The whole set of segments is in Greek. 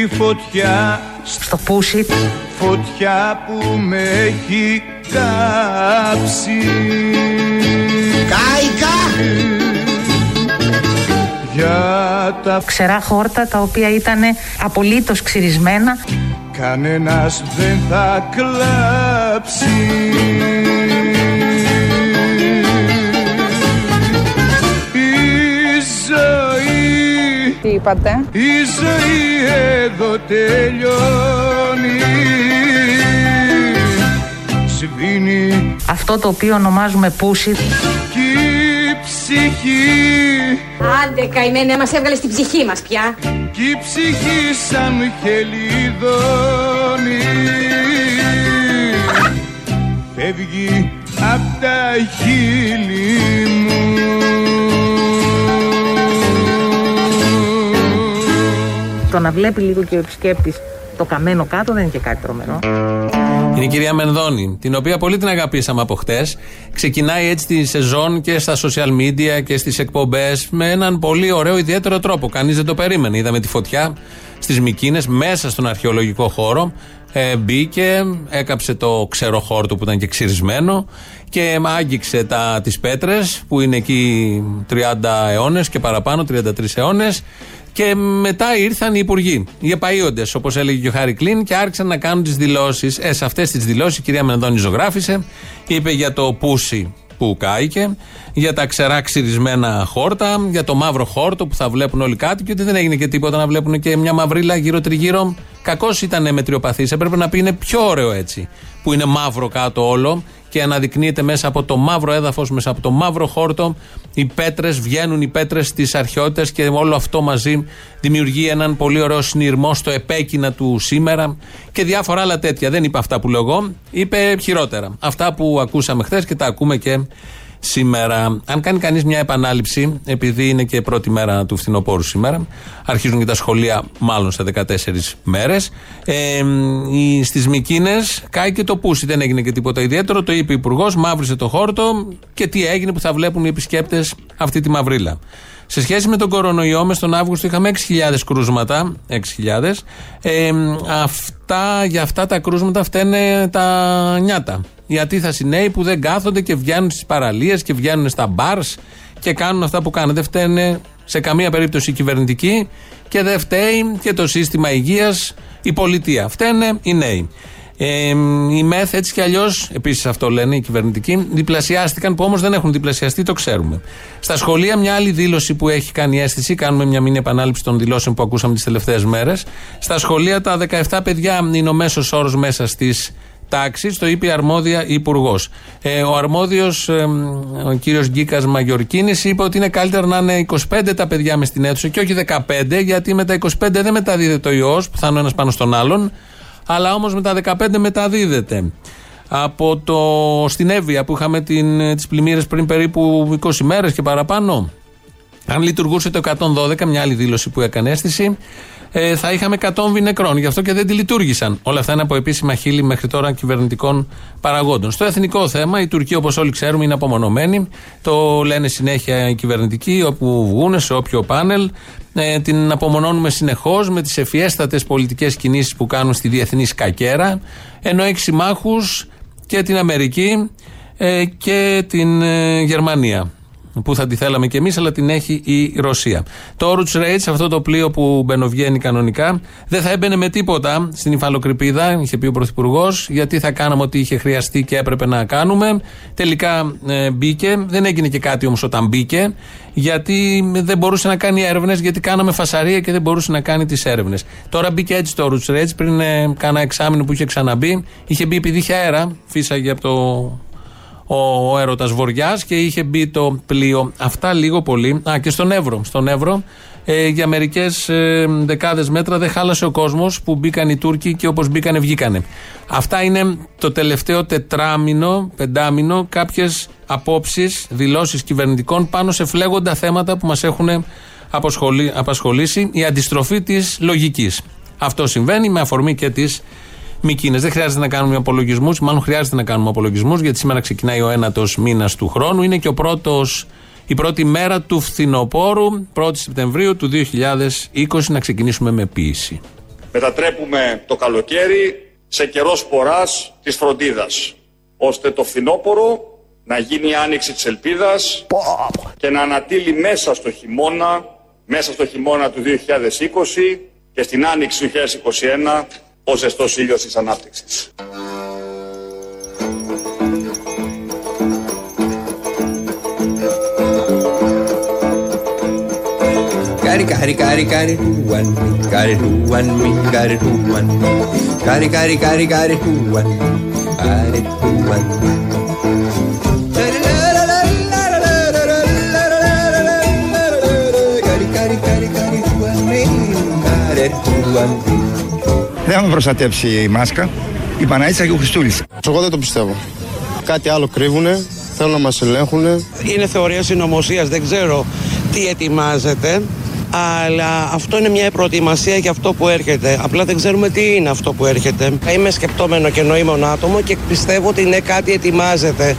έχει φωτιά Στο πούσι Φωτιά που με έχει κάψει. Κάικα! Για τα ξερά χόρτα τα οποία ήταν απολύτως ξυρισμένα. Κανένας δεν θα κλάψει είπατε. η ζωή εδώ τελειώνει. Σβήνει. Αυτό το οποίο ονομάζουμε πούσι. Κι η ψυχή. Άντε καημένε, μας έβγαλε στην ψυχή μας πια. κι η ψυχή σαν χελιδόνι. Φεύγει απ' τα χείλη το να βλέπει λίγο και ο επισκέπτης το καμένο κάτω δεν είναι και κάτι τρομερό Είναι η κυρία Μενδώνη, την οποία πολύ την αγαπήσαμε από χτες. Ξεκινάει έτσι τη σεζόν και στα social media και στις εκπομπές με έναν πολύ ωραίο ιδιαίτερο τρόπο. Κανείς δεν το περίμενε. Είδαμε τη φωτιά στις Μικίνες μέσα στον αρχαιολογικό χώρο. Ε, μπήκε, έκαψε το ξεροχόρτο που ήταν και ξυρισμένο και άγγιξε τα, τις πέτρες που είναι εκεί 30 αιώνες και παραπάνω, 33 αιώνες και μετά ήρθαν οι υπουργοί, οι επαείοντε, όπως έλεγε και ο Χάρη Κλίν, και άρχισαν να κάνουν τις δηλώσεις. Ε, σε αυτές τις δηλώσεις η κυρία Μενδώνη ζωγράφησε, είπε για το πούσι που κάηκε, για τα ξερά ξυρισμένα χόρτα, για το μαύρο χόρτο που θα βλέπουν όλοι κάτι και ότι δεν έγινε και τίποτα να βλέπουν και μια μαυρίλα γύρω-τριγύρω. Κακώ ήταν μετριοπαθής. Έπρεπε να πει είναι πιο ωραίο έτσι. Που είναι μαύρο κάτω όλο και αναδεικνύεται μέσα από το μαύρο έδαφος, μέσα από το μαύρο χόρτο. Οι πέτρες βγαίνουν, οι πέτρες τη αρχαιότητα και όλο αυτό μαζί δημιουργεί έναν πολύ ωραίο συνειρμό στο επέκεινα του σήμερα και διάφορα άλλα τέτοια. Δεν είπε αυτά που λέω εγώ, είπε χειρότερα. Αυτά που ακούσαμε χθες και τα ακούμε και σήμερα. Αν κάνει κανείς μια επανάληψη, επειδή είναι και πρώτη μέρα του φθινοπόρου σήμερα, αρχίζουν και τα σχολεία μάλλον σε 14 μέρες. Ε, Στις Μικίνες κάει και το πούσι, δεν έγινε και τίποτα ιδιαίτερο. Το είπε ο Υπουργός, μαύρισε το χόρτο και τι έγινε που θα βλέπουν οι επισκέπτες αυτή τη μαυρίλα. Σε σχέση με τον κορονοϊό, μες τον Αύγουστο είχαμε 6.000 κρούσματα. 6.000. Ε, αυτά, για αυτά τα κρούσματα φταίνε τα νιάτα. Οι ατίθασοι νέοι που δεν κάθονται και βγαίνουν στις παραλίες και βγαίνουν στα μπαρς και κάνουν αυτά που κάνουν. Δεν φταίνε σε καμία περίπτωση οι κυβερνητικοί και δεν φταίει και το σύστημα υγείας, η πολιτεία. Φταίνε οι νέοι. Ε, οι ΜΕΘ έτσι κι αλλιώς, επίσης αυτό λένε οι κυβερνητικοί, διπλασιάστηκαν που όμως δεν έχουν διπλασιαστεί, το ξέρουμε. Στα σχολεία, μια άλλη δήλωση που έχει κάνει αίσθηση, κάνουμε μια μήνυ επανάληψη των δηλώσεων που ακούσαμε τις τελευταίες μέρες. Στα σχολεία, τα 17 παιδιά είναι ο μέσος όρος μέσα στις τάξει, το είπε η αρμόδια υπουργός. Ε, ο αρμόδιος, ε, ο κύριος Γκίκας Μαγιορκίνης, είπε ότι είναι καλύτερα να είναι 25 τα παιδιά μες στην αίθουσα και όχι 15, γιατί με τα 25 δεν μεταδίδεται ο ιός, που θα είναι ένας πάνω στον άλλον αλλά όμως με τα 15 μεταδίδεται. Από το στην Εύβοια που είχαμε την, τις πλημμύρες πριν περίπου 20 μέρες και παραπάνω αν λειτουργούσε το 112 μια άλλη δήλωση που έκανε αίσθηση ε, θα είχαμε 100 νεκρών. Γι' αυτό και δεν τη λειτουργήσαν. Όλα αυτά είναι από επίσημα χείλη μέχρι τώρα κυβερνητικών παραγόντων. Στο εθνικό θέμα, η Τουρκία, όπως όλοι ξέρουμε, είναι απομονωμένη. Το λένε συνέχεια οι κυβερνητικοί, όπου βγουν, σε όποιο πάνελ. Ε, την απομονώνουμε συνεχώς με τις ευφιέστατε πολιτικές κινήσεις που κάνουν στη διεθνή σκακέρα. Ενώ έχει συμμάχου και την Αμερική ε, και την ε, Γερμανία που θα τη θέλαμε κι εμείς, αλλά την έχει η Ρωσία. Το Oruch Rage, αυτό το πλοίο που μπαινοβγαίνει κανονικά, δεν θα έμπαινε με τίποτα στην υφαλοκρηπίδα, είχε πει ο Πρωθυπουργός, γιατί θα κάναμε ό,τι είχε χρειαστεί και έπρεπε να κάνουμε. Τελικά ε, μπήκε, δεν έγινε και κάτι όμως όταν μπήκε, γιατί δεν μπορούσε να κάνει έρευνες, γιατί κάναμε φασαρία και δεν μπορούσε να κάνει τις έρευνες. Τώρα μπήκε έτσι το Oruch Rage, πριν ε, κάνα εξάμεινο που είχε ξαναμπεί, είχε μπει επειδή είχε αέρα, φύσαγε από το ο έρωτας Βοριάς και είχε μπει το πλοίο. Αυτά λίγο πολύ. Α, και στον Εύρο. Στον Εύρο ε, για μερικές ε, δεκάδες μέτρα δεν χάλασε ο κόσμος που μπήκαν οι Τούρκοι και όπως μπήκανε βγήκανε. Αυτά είναι το τελευταίο τετράμινο, πεντάμινο, κάποιες απόψεις, δηλώσεις κυβερνητικών πάνω σε φλέγοντα θέματα που μας έχουν απασχολήσει. Η αντιστροφή της λογικής. Αυτό συμβαίνει με αφορμή και της Μικίνε. Δεν χρειάζεται να κάνουμε απολογισμούς, μάλλον χρειάζεται να κάνουμε απολογισμούς, γιατί σήμερα ξεκινάει ο ένατος μήνας του χρόνου. Είναι και ο πρώτος, η πρώτη μέρα του φθινοπόρου, 1η Σεπτεμβρίου του 2020, να ξεκινήσουμε με ποιήση. Μετατρέπουμε το καλοκαίρι σε καιρός σποράς της φροντίδας, ώστε το φθινόπωρο να γίνει η άνοιξη της ελπίδας και να ανατείλει μέσα στο χειμώνα, μέσα στο χειμώνα του 2020 και στην άνοιξη του 2021 ο ζεστός ήλιος της ανάπτυξης. Κάρι, κάρι, κάρι, κάρι, τούαν μη, κάρι, τούαν μη, κάρι, τούαν μη. Κάρι, κάρι, κάρι, κάρι, τούαν μη, κάρι, τούαν μη. Κάρι, κάρι, κάρι, κάρι, Δεν θα με προστατέψει η μάσκα. Η Παναγίτσα και ο Χριστούλης. Εγώ δεν το πιστεύω. Κάτι άλλο κρύβουνε, θέλουν να μας ελέγχουν. Είναι θεωρία συνωμοσίας, δεν ξέρω τι ετοιμάζεται. Αλλά αυτό είναι μια προετοιμασία για αυτό που έρχεται. Απλά δεν ξέρουμε τι είναι αυτό που έρχεται. Είμαι σκεπτόμενο και νοήμων άτομο και πιστεύω ότι ναι, κάτι ετοιμάζεται.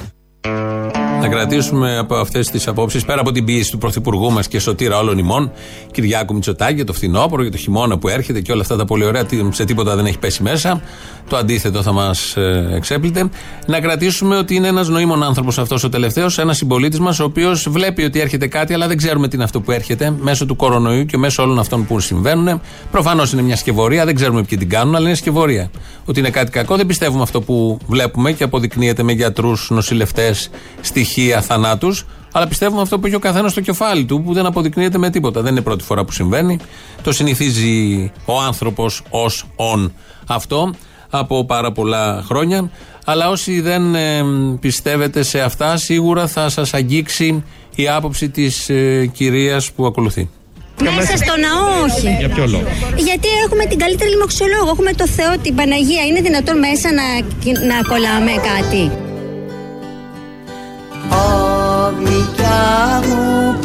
Να κρατήσουμε από αυτές τις απόψεις, πέρα από την πίεση του Πρωθυπουργού μας και σωτήρα όλων ημών, Κυριάκου Μητσοτάκη, για το φθινόπωρο, για το χειμώνα που έρχεται και όλα αυτά τα πολύ ωραία, τι- σε τίποτα δεν έχει πέσει μέσα. Το αντίθετο θα μας εξέπλητε. Να κρατήσουμε ότι είναι ένας νοήμων άνθρωπος αυτός ο τελευταίος, ένας συμπολίτης μας, ο οποίος βλέπει ότι έρχεται κάτι, αλλά δεν ξέρουμε τι είναι αυτό που έρχεται μέσω του κορονοϊού και μέσω όλων αυτών που συμβαίνουν. Προφανώς είναι μια σκευωρία, δεν ξέρουμε ποιοι την κάνουν, αλλά είναι σκευωρία. Ότι είναι κάτι κακό, δεν πιστεύουμε αυτό που βλέπουμε και αποδεικνύεται με γιατρούς, νοσηλευτές, στοιχεία θανάτους. Αλλά πιστεύουμε αυτό που έχει ο καθένας στο κεφάλι του, που δεν αποδεικνύεται με τίποτα. Δεν είναι πρώτη φορά που συμβαίνει. Το συνηθίζει ο άνθρωπος ως ον αυτό από πάρα πολλά χρόνια. Αλλά όσοι δεν ε, πιστεύετε σε αυτά, σίγουρα θα σας αγγίξει η άποψη της ε, κυρίας που ακολουθεί. Μέσα στο ναό όχι. Για ποιο λόγο; Γιατί έχουμε την καλύτερη λοιμοξιολόγο. Έχουμε το Θεό, την Παναγία. Είναι δυνατόν μέσα να, να κολλάμε κάτι; Γλυκιά μου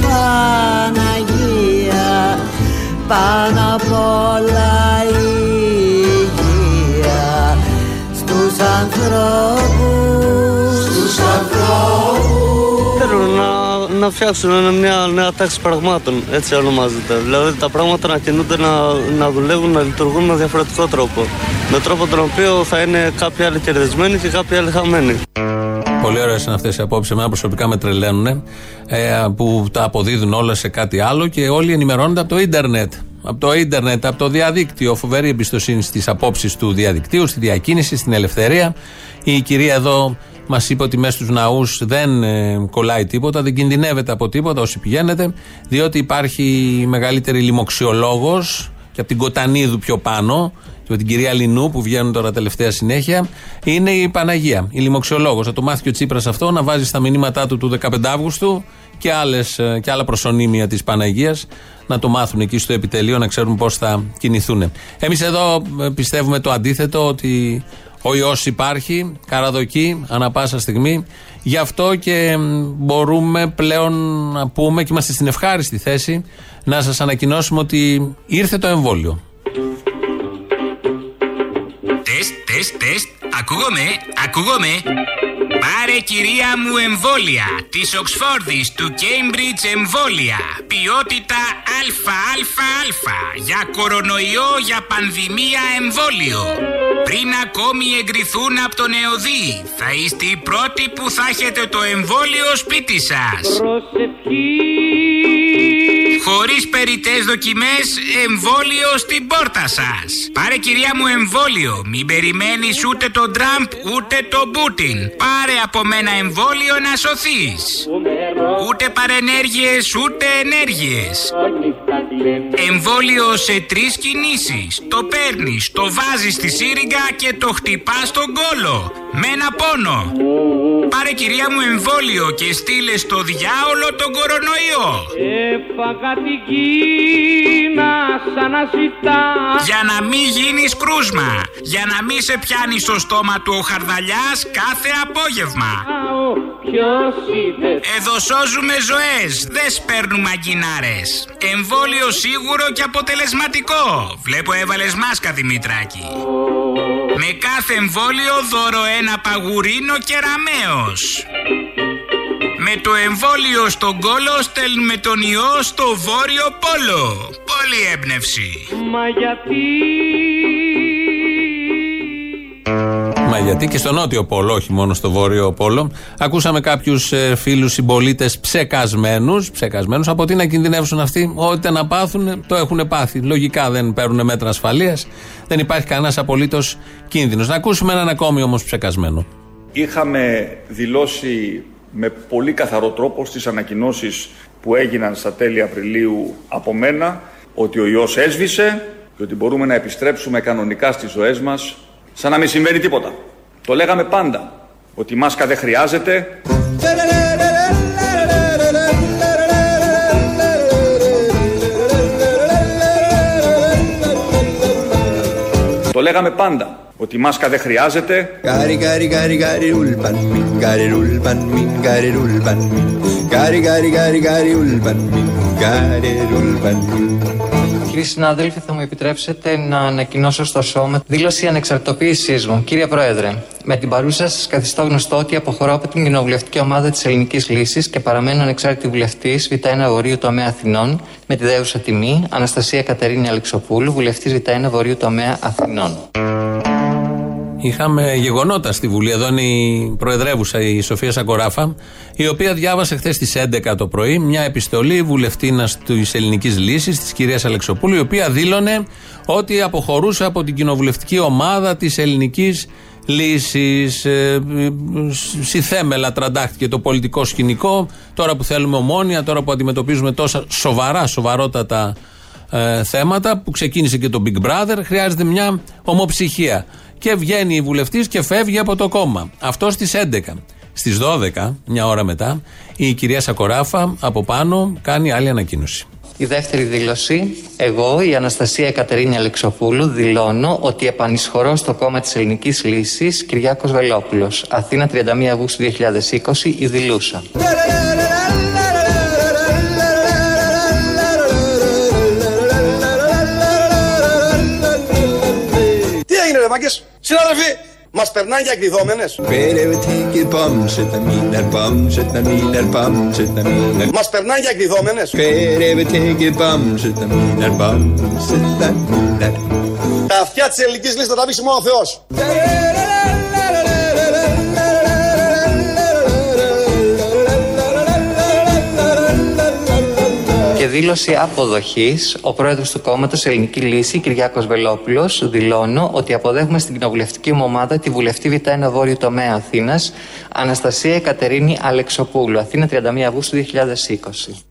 Παναγία πάνω απ' όλα υγεία στους ανθρώπους στους ανθρώπους Θέλουν να, να φτιάξουν ένα- μια νέα τάξη πραγμάτων, έτσι ονομάζεται. Δηλαδή τα πράγματα να κινούνται, να, να δουλεύουν, να λειτουργούν με διαφορετικό τρόπο. Με τρόπο τον οποίο θα είναι κάποιοι άλλοι κερδισμένοι και κάποιοι άλλοι χαμένοι. Πολύ ωραίες είναι αυτές οι απόψεις. Εμένα προσωπικά με τρελαίνουν ε, που τα αποδίδουν όλα σε κάτι άλλο και όλοι ενημερώνονται από το ίντερνετ. Από το ίντερνετ, από το διαδίκτυο. Φοβερή εμπιστοσύνη στις απόψεις του διαδικτύου, στη διακίνηση, στην ελευθερία. Η κυρία εδώ μας είπε ότι μέσα στους ναούς δεν ε, κολλάει τίποτα, δεν κινδυνεύεται από τίποτα όσοι πηγαίνετε, διότι υπάρχει μεγαλύτερη λοιμοξιολόγος και από την Κοτανίδου πιο πάνω, και με την κυρία Λινού που βγαίνουν τώρα τελευταία συνέχεια, είναι η Παναγία, η λοιμοξιολόγος. Θα το μάθει και ο Τσίπρας αυτό, να βάζει στα μηνύματά του του 15 Αύγουστου και, άλλες, ε, και άλλα προσωνύμια της Παναγίας, να το μάθουν εκεί στο επιτελείο, να ξέρουν πώς θα κινηθούν. Εμείς εδώ ε, πιστεύουμε το αντίθετο, ότι ο ιό υπάρχει, καραδοκεί, ανα πάσα στιγμή. Γι' αυτό και μ, μπορούμε πλέον να πούμε και είμαστε στην ευχάριστη θέση να σας ανακοινώσουμε ότι ήρθε το εμβόλιο. Τεστ, τεστ, τεστ. Ακούγομαι, ακούγομαι. Πάρε κυρία μου εμβόλια της Οξφόρδης του Cambridge εμβόλια. Ποιότητα ΑΑΑ για κορονοϊό, για πανδημία εμβόλιο. Πριν ακόμη εγκριθούν από τον ΕΟΔΗ, θα είστε οι πρώτοι που θα έχετε το εμβόλιο σπίτι σας. Χωρίς περιττές δοκιμές, εμβόλιο στην πόρτα σας. Πάρε κυρία μου εμβόλιο. Μην περιμένεις ούτε τον Τραμπ ούτε τον Πούτιν. Πάρε από μένα εμβόλιο να σωθείς. Ούτε παρενέργειες ούτε ενέργειες. Εμβόλιο σε τρεις κινήσεις. Το παίρνεις, το βάζεις στη σύριγγα και το χτυπάς στον κόλο. Με ένα πόνο. Πάρε κυρία μου εμβόλιο και στείλε στο διάολο τον κορονοϊό. Έφαγα την Κίνα σαν να ζητά Για να μην γίνεις κρούσμα. Για να μην σε πιάνει στο στόμα του ο χαρδαλιάς κάθε απόγευμα. Ποιος είναι Εδώ σώζουμε ζωές, δεν σπέρνουμε αγκινάρες. Εμβόλιο σίγουρο και αποτελεσματικό. Βλέπω έβαλες μάσκα Δημητράκη. Με κάθε εμβόλιο δώρο ένα παγουρίνο και ραμαίος. Με το εμβόλιο στον κόλο στέλνουμε τον ιό στο βόρειο πόλο. Πολύ έμπνευση. Μα γιατί Μα γιατί και στο νότιο πόλο, όχι μόνο στο βόρειο πόλο. Ακούσαμε κάποιους φίλους συμπολίτες ψεκασμένους. Ψεκασμένους. Από τι να κινδυνεύσουν αυτοί, ό,τι να πάθουν, το έχουν πάθει. Λογικά δεν παίρνουν μέτρα ασφαλείας. Δεν υπάρχει κανένας απολύτως κίνδυνος. Να ακούσουμε έναν ακόμη όμως ψεκασμένο. Είχαμε δηλώσει με πολύ καθαρό τρόπο στις ανακοινώσεις που έγιναν στα τέλη Απριλίου από μένα ότι ο ιός έσβησε και ότι μπορούμε να επιστρέψουμε κανονικά στις ζωές μας σαν να μην συμβαίνει τίποτα. Το λέγαμε πάντα ότι η μάσκα δεν χρειάζεται. Το λέγαμε πάντα ότι η μάσκα δεν χρειάζεται. Gari gari gari gari ulpan min gari ulpan min gari ulpan min gari gari gari gari ulpan min gari ulpan min Κύριοι συνάδελφοι, θα μου επιτρέψετε να ανακοινώσω στο σώμα δήλωση ανεξαρτητοποίησής μου. Κύριε Πρόεδρε, με την παρούσα σας καθιστώ γνωστό ότι αποχωρώ από την κοινοβουλευτική ομάδα της Ελληνικής Λύσης και παραμένω ανεξάρτητη βουλευτής Β1 Βορείου τομέα Αθηνών με τη δέουσα τιμή Αναστασία Κατερίνη Αλεξοπούλου, βουλευτής Β1 Βορείου τομέα Αθηνών. Είχαμε γεγονότα στη Βουλή. Εδώ είναι η Προεδρεύουσα, η Σοφία Σακοράφα, η οποία διάβασε χθες στις 11 το πρωί μια επιστολή βουλευτήνα της Ελληνικής Λύσης, της κυρίας Αλεξοπούλου, η οποία δήλωνε ότι αποχωρούσε από την κοινοβουλευτική ομάδα της Ελληνικής Λύσης. Ε, στη θέμελα τραντάχτηκε το πολιτικό σκηνικό. Τώρα που θέλουμε ομόνια, τώρα που αντιμετωπίζουμε τόσα σοβαρά, σοβαρότατα ε, θέματα, που ξεκίνησε και το Big Brother, χρειάζεται μια ομοψυχία και βγαίνει η βουλευτής και φεύγει από το κόμμα. Αυτό στις 11. Στις 12, μια ώρα μετά, η κυρία Σακοράφα από πάνω κάνει άλλη ανακοίνωση. Η δεύτερη δήλωση. Εγώ, η Αναστασία Κατερίνη Αλεξοπούλου, δηλώνω ότι επανεισχωρώ στο κόμμα της Ελληνικής Λύσης Κυριάκος Βελόπουλος. Αθήνα 31 Αυγούστου 2020, η Δηλούσα. Ρε μάγκες, συνάδελφοι, μας περνάνε για εκδιδόμενες. Μας περνάνε για εκδιδόμενες. Τα αυτιά της ελληνικής λύσης θα τα βήξει μόνο ο Θεός. Και δήλωση αποδοχής, ο πρόεδρος του κόμματος Ελληνική Λύση, Κυριάκος Βελόπουλος, δηλώνω ότι αποδέχομαι στην κοινοβουλευτική μου ομάδα τη βουλευτή Β1 Βόρειο Τομέα Αθήνας, Αναστασία Εκατερίνη Αλεξοπούλου, Αθήνα 31 Αυγούστου 2020.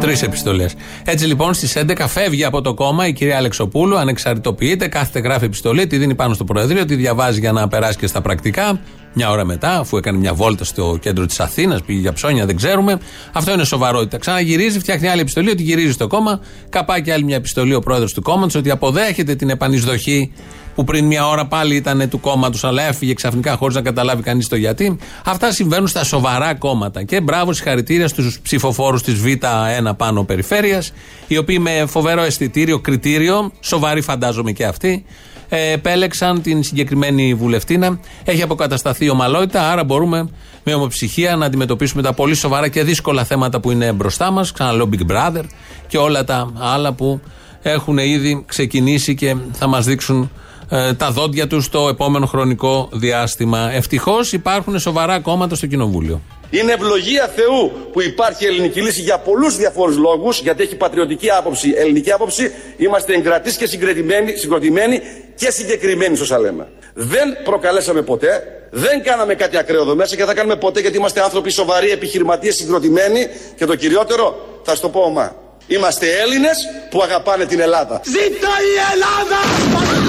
Τρεις επιστολές. Έτσι λοιπόν στις 11 φεύγει από το κόμμα η κυρία Αλεξοπούλου, ανεξαρτητοποιείται, κάθεται γράφει επιστολή, τη δίνει πάνω στο Προεδρείο, τη διαβάζει για να περάσει και στα πρακτικά. Μια ώρα μετά, αφού έκανε μια βόλτα στο κέντρο της Αθήνας, πήγε για ψώνια, δεν ξέρουμε. Αυτό είναι σοβαρότητα. Ξαναγυρίζει, φτιάχνει άλλη επιστολή ότι γυρίζει στο κόμμα. Καπάει και άλλη μια επιστολή ο πρόεδρος του κόμματος ότι αποδέχεται την επανεισδοχή που πριν μια ώρα πάλι ήταν του κόμματος, αλλά έφυγε ξαφνικά χωρίς να καταλάβει κανείς το γιατί. Αυτά συμβαίνουν στα σοβαρά κόμματα. Και μπράβο, συγχαρητήρια στους ψηφοφόρους της Β1 πάνω περιφέρειας, οι οποίοι με φοβερό αισθητήριο, κριτήριο, σοβαροί φαντάζομαι και αυτοί, ε, επέλεξαν την συγκεκριμένη βουλευτήνα. Έχει αποκατασταθεί ομαλότητα, άρα μπορούμε με ομοψυχία να αντιμετωπίσουμε τα πολύ σοβαρά και δύσκολα θέματα που είναι μπροστά μας. Ξαναλέω Big Brother και όλα τα άλλα που έχουν ήδη ξεκινήσει και θα μας δείξουν ε, τα δόντια τους στο επόμενο χρονικό διάστημα. Ευτυχώς υπάρχουν σοβαρά κόμματα στο Κοινοβούλιο. Είναι ευλογία Θεού που υπάρχει η ελληνική λύση για πολλούς διαφόρους λόγους, γιατί έχει πατριωτική άποψη, ελληνική άποψη. Είμαστε εγκρατείς και συγκροτημένοι, συγκροτημένοι και συγκεκριμένοι, όσα λέμε. Δεν προκαλέσαμε ποτέ, δεν κάναμε κάτι ακραίο εδώ μέσα και δεν θα κάνουμε ποτέ γιατί είμαστε άνθρωποι σοβαροί, επιχειρηματίες, συγκροτημένοι και το κυριότερο, θα σου το πω ομά. Είμαστε Έλληνες που αγαπάνε την Ελλάδα. Ζήτω η Ελλάδα!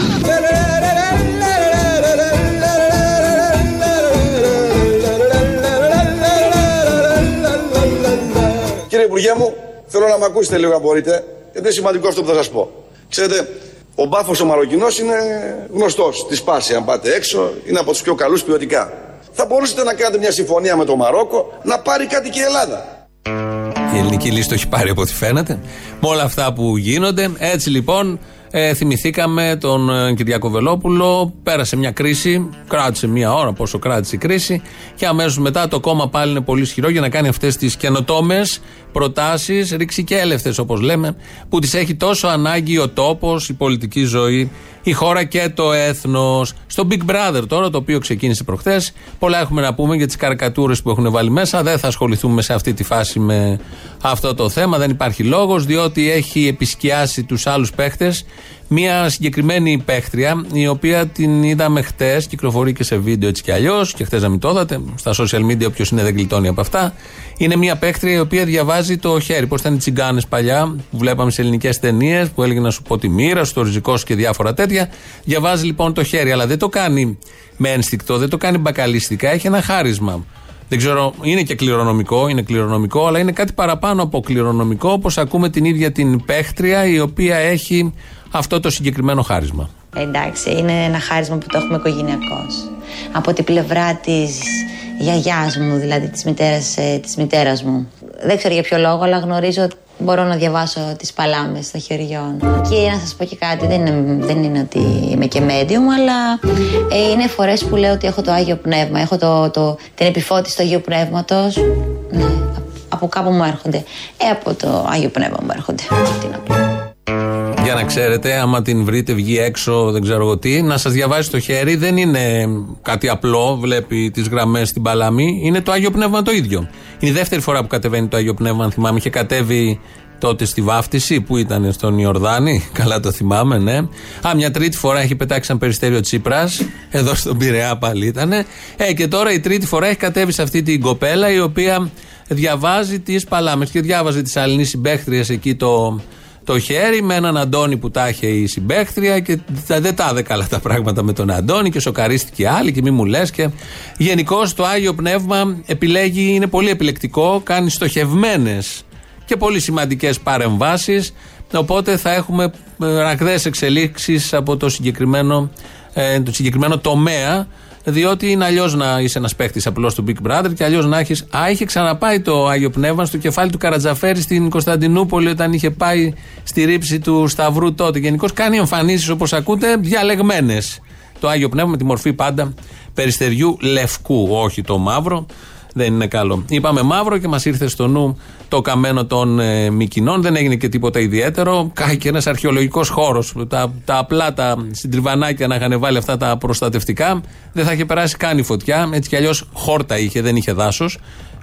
Κύριε Υπουργέ μου, θέλω να με ακούσετε λίγο αν μπορείτε, γιατί είναι σημαντικό αυτό που θα σας πω. Ξέρετε, ο μπάφος ο Μαροκινός είναι γνωστός στη σπάση, αν πάτε έξω, είναι από τους πιο καλούς ποιοτικά. Θα μπορούσατε να κάνετε μια συμφωνία με το Μαρόκο, να πάρει κάτι και η Ελλάδα. Η ελληνική λύση το έχει πάρει από ό,τι φαίνεται. Με όλα αυτά που γίνονται. Έτσι λοιπόν, ε, θυμηθήκαμε τον ε, Κυριακό Βελόπουλο. Πέρασε μια κρίση, κράτησε μια ώρα πόσο κράτησε η κρίση. Και αμέσως μετά το κόμμα πάλι είναι πολύ ισχυρό για να κάνει αυτές τις καινοτόμες προτάσεις ρηξικέλευτες, όπως λέμε, που τις έχει τόσο ανάγκη ο τόπος, η πολιτική ζωή, η χώρα και το έθνος. Στο Big Brother τώρα, το οποίο ξεκίνησε προχθές, πολλά έχουμε να πούμε για τις καρικατούρες που έχουν βάλει μέσα. Δεν θα ασχοληθούμε σε αυτή τη φάση με αυτό το θέμα. Δεν υπάρχει λόγος, διότι έχει επισκιάσει τους άλλους παίχτες μια συγκεκριμένη παίχτρια, η οποία την είδαμε χτες, κυκλοφορεί και σε βίντεο έτσι κι αλλιώς, και χτες να μην το είδατε. Στα social media, όποιος είναι δεν γλιτώνει από αυτά. Είναι μια παίχτρια η οποία διαβάζει το χέρι. Πώς ήταν οι τσιγκάνες παλιά, που βλέπαμε σε ελληνικές ταινίες, που έλεγε να σου πω τη μοίρα, στο ριζικό και διάφορα τέτοια. Διαβάζει λοιπόν το χέρι, αλλά δεν το κάνει με ένστικτο, δεν το κάνει μπακαλιστικά, έχει ένα χάρισμα. Δεν ξέρω, είναι και κληρονομικό, είναι κληρονομικό, αλλά είναι κάτι παραπάνω από κληρονομικό, όπως ακούμε την ίδια την παίχτρια, η οποία έχει αυτό το συγκεκριμένο χάρισμα. Εντάξει, είναι ένα χάρισμα που το έχουμε οικογενειακώς. Από την πλευρά της γιαγιάς μου, δηλαδή της μητέρας της μητέρας μου. Δεν ξέρω για ποιο λόγο, αλλά γνωρίζω ότι μπορώ να διαβάσω τις παλάμες των χεριών. Και να σας πω και κάτι, δεν είναι, δεν είναι ότι είμαι και medium, αλλά ε, είναι φορές που λέω ότι έχω το Άγιο Πνεύμα, έχω το, το, την επιφώτιση του Αγίου Πνεύματος. Ναι, από κάπου μου έρχονται. Ε, από το Άγιο Πνεύμα μου έρχονται. Τι να πω. Για να ξέρετε, άμα την βρείτε, βγει έξω, δεν ξέρω εγώ τι, να σας διαβάζει το χέρι δεν είναι κάτι απλό, βλέπει τις γραμμές στην παλαμή, είναι το Άγιο Πνεύμα το ίδιο. Είναι η δεύτερη φορά που κατεβαίνει το Άγιο Πνεύμα, αν θυμάμαι. Είχε κατέβει τότε στη βάφτιση που ήταν στον Ιορδάνη, καλά το θυμάμαι, ναι. Α, μια τρίτη φορά έχει πετάξει ένα περιστέριο Τσίπρας, εδώ στον Πειραιά πάλι ήταν. Ε, και τώρα η τρίτη φορά έχει κατέβει σε αυτή την κοπέλα η οποία διαβάζει τις παλάμες και διάβαζε τις Αλληνείς συμπαίχτριες εκεί το το χέρι με έναν Αντώνη που τα είχε η συμπαίχτρια και δεν τα είδε καλά τα πράγματα με τον Αντώνη και σοκαρίστηκε άλλοι και μη μου λες. Και γενικώ το άγιο πνεύμα επιλέγει, είναι πολύ επιλεκτικό, κάνει στοχευμένες και πολύ σημαντικές παρεμβάσεις. Οπότε θα έχουμε ραγδαίες εξελίξεις από το συγκεκριμένο, ε, το συγκεκριμένο τομέα διότι είναι αλλιώς να είσαι ένας παίχτης απλώ του Big Brother και αλλιώς να έχει. Α, είχε ξαναπάει το Άγιο Πνεύμα στο κεφάλι του Καρατζαφέρη στην Κωνσταντινούπολη όταν είχε πάει στη ρήψη του Σταυρού τότε. Γενικώς κάνει εμφανίσεις όπως ακούτε διαλεγμένες. Το Άγιο Πνεύμα με τη μορφή πάντα περιστεριού λευκού, όχι το μαύρο δεν είναι καλό. Είπαμε μαύρο και μας ήρθε στο νου το καμένο των ε, Μικινών. Δεν έγινε και τίποτα ιδιαίτερο. Κάει και ένας αρχαιολογικός χώρος. Τα, τα απλά τα συντριβανάκια να είχαν βάλει αυτά τα προστατευτικά δεν θα είχε περάσει καν η φωτιά. Έτσι κι αλλιώς χόρτα είχε, δεν είχε δάσος.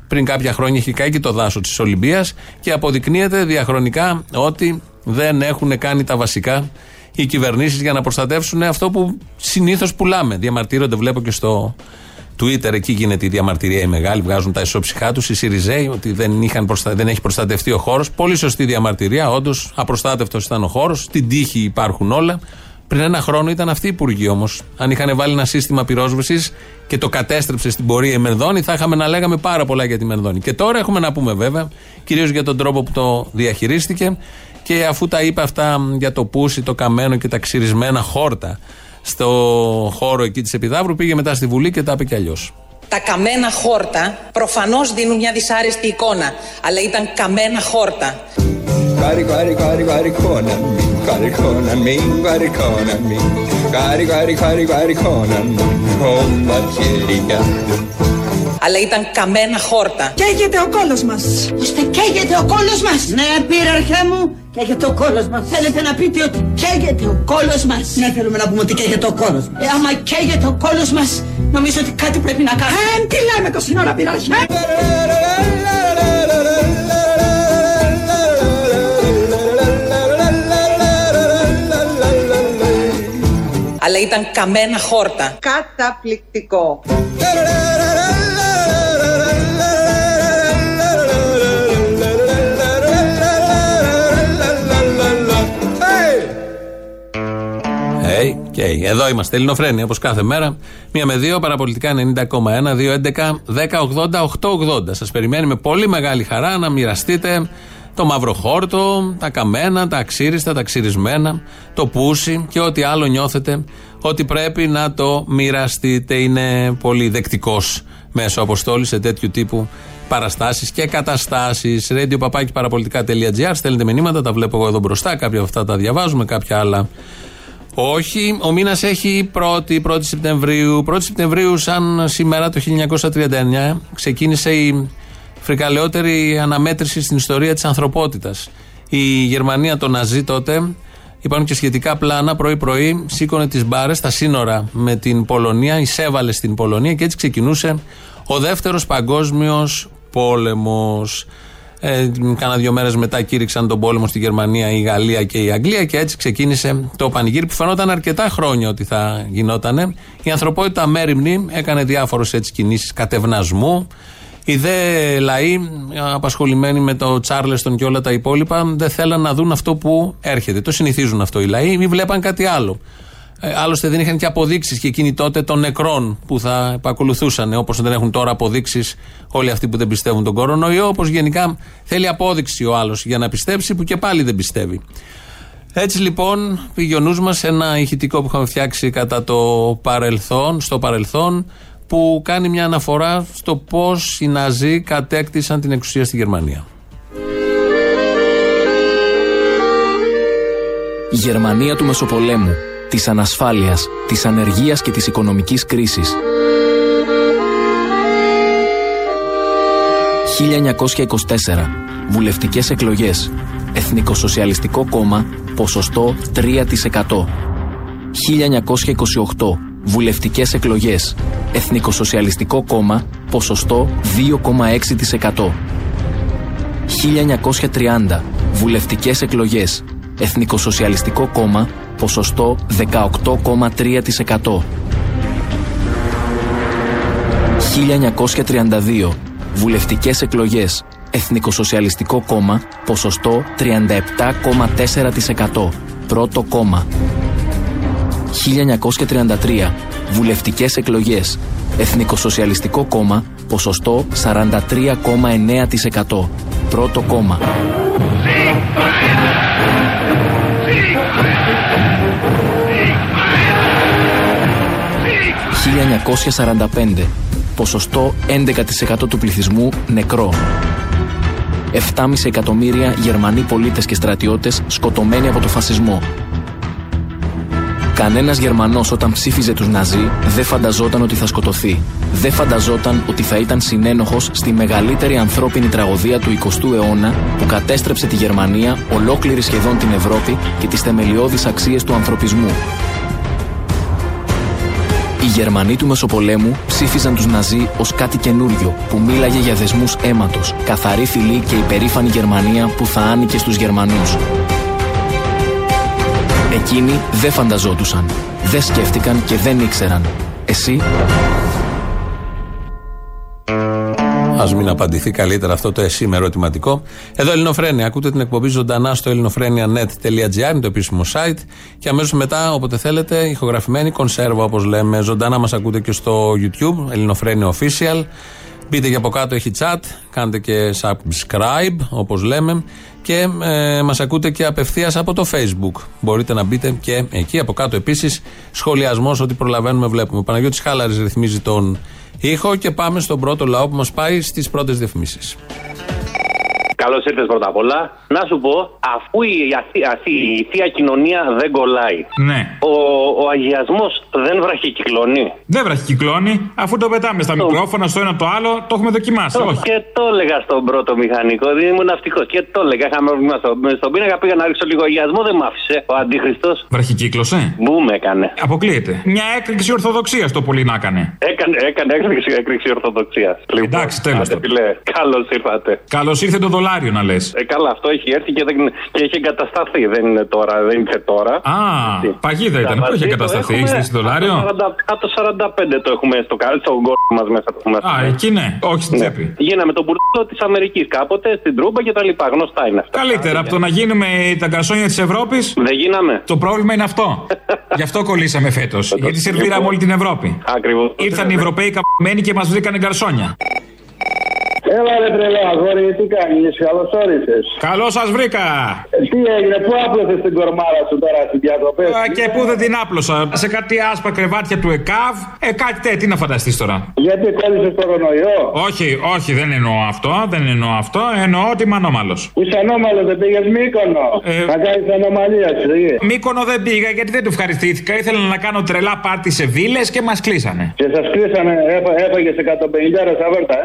Πριν κάποια χρόνια είχε κάει και το δάσος της Ολυμπίας και αποδεικνύεται διαχρονικά ότι δεν έχουν κάνει τα βασικά οι κυβερνήσεις για να προστατεύσουν αυτό που συνήθως πουλάμε. Διαμαρτύρονται, βλέπω και στο Twitter, εκεί γίνεται η διαμαρτυρία η μεγάλη, βγάζουν τα ισόψυχά τους οι Σιριζέοι ότι δεν, είχαν προστα... δεν έχει προστατευτεί ο χώρος. Πολύ σωστή διαμαρτυρία, όντως. Απροστάτευτος ήταν ο χώρος. Στην τύχη υπάρχουν όλα. Πριν ένα χρόνο ήταν αυτή η υπουργοί όμως. Αν είχαν βάλει ένα σύστημα πυρόσβεσης και το κατέστρεψε στην πορεία η Μερδόνη, θα είχαμε να λέγαμε πάρα πολλά για τη Μερδόνη. Και τώρα έχουμε να πούμε βέβαια, κυρίως για τον τρόπο που το διαχειρίστηκε και αφού τα είπε αυτά για το πούσι, το καμένο και τα ξυρισμένα χόρτα στο χώρο εκεί της Επιδαύρου, πήγε μετά στη Βουλή και τα είπε κι αλλιώς. Τα καμένα χόρτα προφανώς δίνουν μια δυσάρεστη εικόνα, αλλά ήταν καμένα χόρτα. Κάρι, κάρι, κάρι, κάρι, κόνα μη, κάρι, κόνα μη, κάρι, κόνα μη, κάρι, κάρι, κάρι, κάρι, κόνα μη, όλα χέρια αλλά ήταν καμένα χόρτα. Καίγεται ο κόλος μας. Ώστε καίγεται ο κόλος μας. Ναι, πήραρχέ μου, καίγεται ο κόλος μας. Θέλετε να πείτε ότι καίγεται ο κόλος μας; Ναι, θέλουμε να πούμε ότι καίγεται ο κόλος μας. Ε, άμα καίγεται ο κόλος μας, νομίζω ότι κάτι πρέπει να κάνουμε. Ε, τι λέμε το σύνορα, πήραρχέ. αλλά ήταν καμένα χόρτα. Καταπληκτικό. Okay. Εδώ είμαστε, Ελληνοφρένοι, όπως κάθε μέρα. Μία με δύο, παραπολιτικά 90,1, 2, 11, 10, 80, 8, 80. Σας περιμένει με πολύ μεγάλη χαρά να μοιραστείτε το μαύρο χόρτο, τα καμένα, τα αξίριστα, τα ξυρισμένα, το πούσι και ό,τι άλλο νιώθετε ότι πρέπει να το μοιραστείτε. Είναι πολύ δεκτικός μέσω αποστόλης σε τέτοιου τύπου παραστάσεις και καταστάσεις. Radio παπάκι παραπολιτικά.gr. Στέλνετε μηνύματα, τα βλέπω εγώ εδώ μπροστά. Κάποια από αυτά τα διαβάζουμε, κάποια άλλα όχι. Ο μήνας έχει 1η, 1η Σεπτεμβρίου. 1η Σεπτεμβρίου, σαν σήμερα το 1939, ξεκίνησε η φρικαλαιότερη αναμέτρηση στην ιστορία της ανθρωπότητας. Η Γερμανία, το Ναζί τότε, υπάρχουν και σχετικά πλάνα πρωί-πρωί, σήκωνε τις μπάρες στα σύνορα με την Πολωνία, εισέβαλε στην Πολωνία και έτσι ξεκινούσε ο δεύτερος παγκόσμιος πόλεμος. Ε, κάνα δύο μέρες μετά κήρυξαν τον πόλεμο στη Γερμανία η Γαλλία και η Αγγλία και έτσι ξεκίνησε το πανηγύρι που φαινόταν αρκετά χρόνια ότι θα γινότανε. Η ανθρωπότητα μέρημνη έκανε διάφορες έτσι κινήσεις κατευνασμού. Οι δε λαοί, απασχολημένοι με το Τσάρλεστον και όλα τα υπόλοιπα, δεν θέλαν να δουν αυτό που έρχεται. Το συνηθίζουν αυτό οι λαοί, ή βλέπαν κάτι άλλο. Ε, άλλωστε δεν είχαν και αποδείξεις και εκείνοι τότε των νεκρών που θα επακολουθούσαν. Όπως δεν έχουν τώρα αποδείξεις όλοι αυτοί που δεν πιστεύουν τον κορονοϊό. Όπως γενικά θέλει απόδειξη ο άλλος για να πιστέψει, που και πάλι δεν πιστεύει. Έτσι λοιπόν πήγε ο νους μας σε ένα ηχητικό που είχαμε φτιάξει κατά το παρελθόν, στο παρελθόν, που κάνει μια αναφορά στο πώς οι Ναζί κατέκτησαν την εξουσία στη Γερμανία. Η Γερμανία του Μεσοπολέμου, της ανασφάλειας, της ανεργίας και της οικονομικής κρίσης. 1924. Βουλευτικές εκλογές. Εθνικοσοσιαλιστικό κόμμα, ποσοστό 3%. 1928. Βουλευτικές εκλογές. Εθνικοσοσιαλιστικό κόμμα, ποσοστό 2,6%. 1930. Βουλευτικές εκλογές. Εθνικοσοσιαλιστικό κόμμα, ποσοστό 18,3%. 1932. Βουλευτικές εκλογές. Εθνικοσοσιαλιστικό κόμμα, ποσοστό 37,4%. Πρώτο κόμμα. 1933. Βουλευτικές εκλογές. Εθνικοσοσιαλιστικό κόμμα, ποσοστό 43,9%. Πρώτο κόμμα. 1945. Ποσοστό 11% του πληθυσμού νεκρό. 7,5 εκατομμύρια Γερμανοί πολίτες και στρατιώτες σκοτωμένοι από το φασισμό. Κανένας Γερμανός όταν ψήφιζε τους Ναζί δεν φανταζόταν ότι θα σκοτωθεί. Δεν φανταζόταν ότι θα ήταν συνένοχος στη μεγαλύτερη ανθρώπινη τραγωδία του 20ου αιώνα που κατέστρεψε τη Γερμανία, ολόκληρη σχεδόν την Ευρώπη και τις θεμελιώδεις αξίες του ανθρωπισμού. Οι Γερμανοί του Μεσοπολέμου ψήφιζαν τους Ναζί ως κάτι καινούριο που μίλαγε για δεσμούς αίματος, καθαρή φυλή και υπερήφανη Γερμανία που θα άνοικε στους Γερμανούς. Εκείνοι δεν φανταζόντουσαν, δεν σκέφτηκαν και δεν ήξεραν. Εσύ; Α μην απαντηθεί καλύτερα αυτό το εσύ με ερωτηματικό. Εδώ Ελληνοφρένια. Ακούτε την εκπομπή ζωντανά στο ελληνοφρένια.net.gr, είναι το επίσημο site. Και αμέσως μετά, όποτε θέλετε, ηχογραφημένη κονσέρβα, όπως λέμε. Ζωντανά μας ακούτε και στο YouTube, Ελληνοφρένια Official. Μπείτε και από κάτω, έχει chat. Κάντε και subscribe, όπως λέμε. Και ε, μας ακούτε και απευθείας από το Facebook. Μπορείτε να μπείτε και εκεί. Από κάτω επίσης σχολιασμός, ότι προλαβαίνουμε, βλέπουμε. Ο Παναγιώτης Χάλαρης ρυθμίζει τον ήχο και πάμε στον πρώτο λαό που μας πάει στις πρώτες διαφημίσεις. Καλώς ήρθες πρώτα απ' όλα. Να σου πω, αφού η, αθή- αθή- η θεία κοινωνία δεν κολλάει, Ναι. ο, ο αγιασμός δεν βραχικυκλώνει. Δεν βραχικυκλώνει, αφού το πετάμε στα μικρόφωνα στο ένα το άλλο, το έχουμε δοκιμάσει. Όχι. Και το έλεγα στον πρώτο μηχανικό, δεν ήμουν ναυτικός. Και το έλεγα, είχαμε πρόβλημα στο, στον πίνακα, πήγα να ρίξω λίγο αγιασμό, δεν μ' άφησε. Ο αντίχριστος. Βραχικύκλωσε; Μπούμ έκανε. Αποκλείεται. Μια έκρηξη ορθοδοξίας το πολύ να έκανε. Έκανε, έκανε έκρηξη, έκρηξη ορθοδοξίας. Εντάξει, τέλος Άντε, φιλέ, καλώς ήρθατε. Καλώς ήρθε το δολάριο να λες. Ε, καλά, αυτό έχει έρθει και, δεν, και έχει εγκατασταθεί. Δεν είναι τώρα, δεν ήρθε τώρα. Α, παγίδα ήταν. Πού είχε κατασταθεί, έχεις στήσει δολάριο; Από το 45 το έχουμε στο, κα- στον κόσμο μας μέσα. Το έχουμε Α, εκεί ναι, όχι στην τσέπη. Γίναμε τον μπουρδό της Αμερικής κάποτε, στην Τρούμπα και τα λοιπά. Γνωστά είναι αυτά. Καλύτερα από το να γίνουμε τα γκαρσόνια της Ευρώπης. Δεν γίναμε. Το πρόβλημα είναι αυτό. Γι' αυτό κολλήσαμε φέτος. Γιατί σερβίραμε όλη την Ευρώπη. Ακριβώς. Ήρθαν οι Ευρωπαίοι καπημένοι και μας βρήκανε γκαρσόνια. Έλα ρε τρελό αγόρι, τι κάνεις, καλώς όρισες. Καλώς σας βρήκα! Ε, Τι έγινε, πού άπλωσες την κορμάρα σου τώρα στην διακοπές; Α, Και πού δεν την άπλωσα. Σε κάτι άσπρα κρεβάτια του ΕΚΑΒ. Ε, κάτι τέτοιο, τι να φανταστείς τώρα. Γιατί κόλλησες το κορονοϊό; Όχι, όχι, δεν εννοώ αυτό. Δεν εννοώ αυτό. Εννοώ ότι είμαι ανώμαλος. Είσαι ανώμαλος, δεν πήγες Μύκονο; Ε, Να κάνεις ανομαλία σου, εκεί. Μήκονο δεν πήγα γιατί δεν του ευχαριστήθηκα. Ήθελα να κάνω τρελά πάρτι σε βίλες και μας κλείσανε. Και σας κλείσανε, έφα, έφαγες 150 ρεσαβέρτα,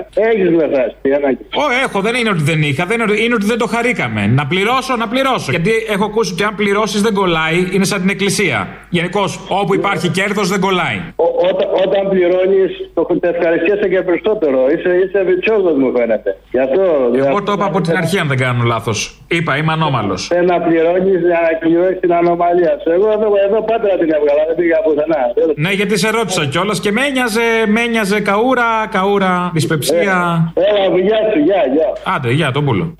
ε. Έχεις λεφτά. Ω, έχω, δεν είναι ότι δεν είχα, δεν είναι, ότι- είναι ότι δεν το χαρήκαμε. Να πληρώσω, να πληρώσω. Γιατί έχω ακούσει ότι αν πληρώσεις δεν κολλάει, είναι σαν την εκκλησία. Γενικώ, όπου υπάρχει κέρδος δεν κολλάει. Ό- όταν, όταν πληρώνεις, το τα ευχαριστιέσαι και περισσότερο. Είσαι, είσαι βιτσιόδο, μου φαίνεται. Γι' αυτό. Εγώ το είπα από την αρχή, αν δεν κάνω λάθος. Είπα, είμαι ανώμαλος. Θέλει να πληρώνεις για να εκπληρώσει την ανομαλία σου. Εγώ εδώ, εδώ πάντα την έβγαλα, δεν πήγα πουθενά. Ναι, γιατί σε ρώτησα κιόλας και με ένοιαζε, με ένοιαζε καούρα, καούρα, δυσπεψία. Έλα, γεια σου, γεια, γεια. Άντε, γεια, τον πούλο.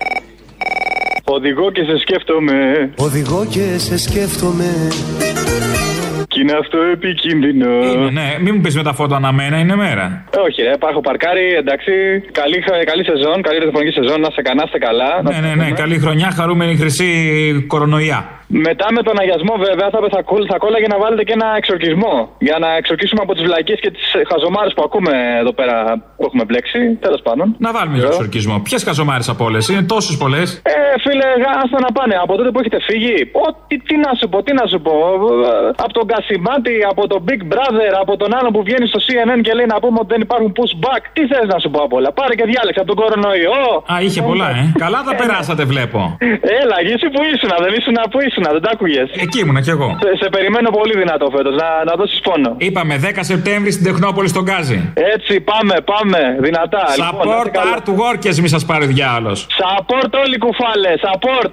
Οδηγώ και σε σκέφτομαι. Οδηγώ και σε σκέφτομαι. Κι είναι αυτό επικίνδυνο. Είναι, ναι, μην μου πεις με τα φώτα αναμένα, είναι μέρα. Όχι, ρε, έχω παρκάρει, εντάξει. Καλή, καλή σεζόν, καλή ραδιοφωνική σεζόν, να σε κανάστε καλά. Ναι, ναι, ναι, καλή χρονιά, χαρούμενη χρυσή κορονοϊά. Μετά με τον αγιασμό, βέβαια, θα, θα, κόλλ- θα κόλλαγε να βάλετε και ένα εξορκισμό. Για να εξορκίσουμε από τις βλακίες και τις χαζομάρες που ακούμε εδώ πέρα που έχουμε μπλέξει. Τέλος πάντων. Να βάλουμε για εξορκισμό. Ποιες καζομάρε από όλες, είναι τόσες πολλές; Ε, φίλε, άστα να πάνε. Από τότε που έχετε φύγει, Ω, τι, τι να σου πω, τι να σου πω. Ε, Από τον Κασιμάτη, από τον Big Brother, από τον άλλο που βγαίνει στο CNN και λέει να πούμε ότι δεν υπάρχουν pushback. Τι θες να σου πω από όλα. Πάρε και διάλεξε από τον κορονοϊό. Α, είχε πολλά, ε. Καλά τα περάσατε, βλέπω. Έλα, εσύ που ήσουν, δεν ήσουν που ήσουν, δεν τα άκουγες. Εκεί ήμουνα κι εγώ. Σε, σε περιμένω πολύ δυνατό φέτος, να, να δώσεις πόνο. Είπαμε 10 Σεπτέμβρη στην Τεχνόπολη στον Γκάζι. Έτσι, πάμε, πάμε, δυνατά. Λοιπόν, να είστε Support καλά. artworkers, μη σας πάρει ο διάολος. Support όλοι κουφάλες, support.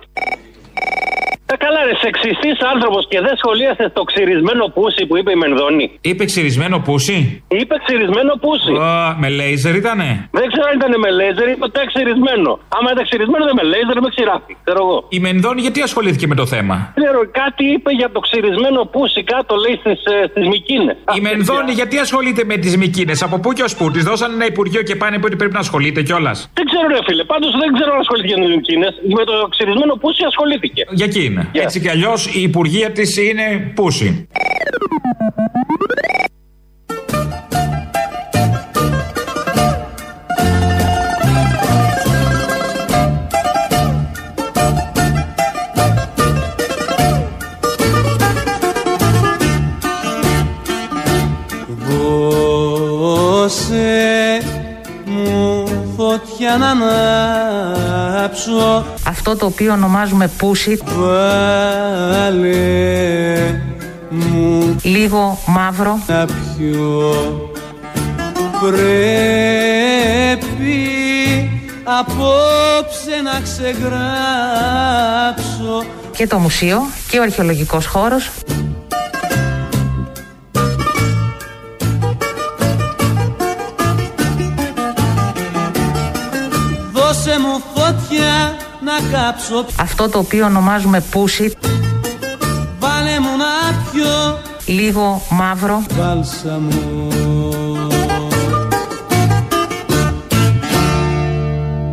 Ε, καλά, ρε, σεξιστής άνθρωπος και δεν σχολίασε το ξυρισμένο πούσι που είπε η Μενδώνη. Είπε ξυρισμένο πούσι; Είπε ξυρισμένο πούσι. Α, με λέιζερ ήτανε; Δεν ξέρω αν ήταν με λέιζερ ή ποτέ ξυρισμένο. Άμα ήταν ξυρισμένο δεν με λέιζερ, με ξηράφι. Ξέρω εγώ. Η Μενδώνη γιατί ασχολήθηκε με το θέμα; Ξέρω, κάτι είπε για το ξυρισμένο πούσι κάτω, λέει στις στις Μικίνες. Η Μενδώνη γιατί ασχολείται με τις Μικίνες; Από πού και ως πού; Τη δώσανε ένα υπουργείο και πάνε που ότι πρέπει να ασχολείται κιόλας; Δεν ξέρω, ρε φίλε. Πάντως δεν ξέρω αν ασχολήθηκε με τις Μικίνες. Με το ξυρισμένο πούσι ασχολήθηκε. Για εκεί είναι. Έτσι κι αλλιώς η υπουργεία της είναι πούσι. Δώσε μου φωτιά να ανάψω Αυτό το οποίο ονομάζουμε πούσι, Βάλε μου λίγο μαύρο, να πιω Πρέπει απόψε να ξεγράψω. Και το μουσείο και ο αρχαιολογικός χώρος. Δώσε μου φωτιά να κάψω. Αυτό το οποίο ονομάζουμε πούσι, Βάλε μου να πιω λίγο μαύρο, Βάλσαμο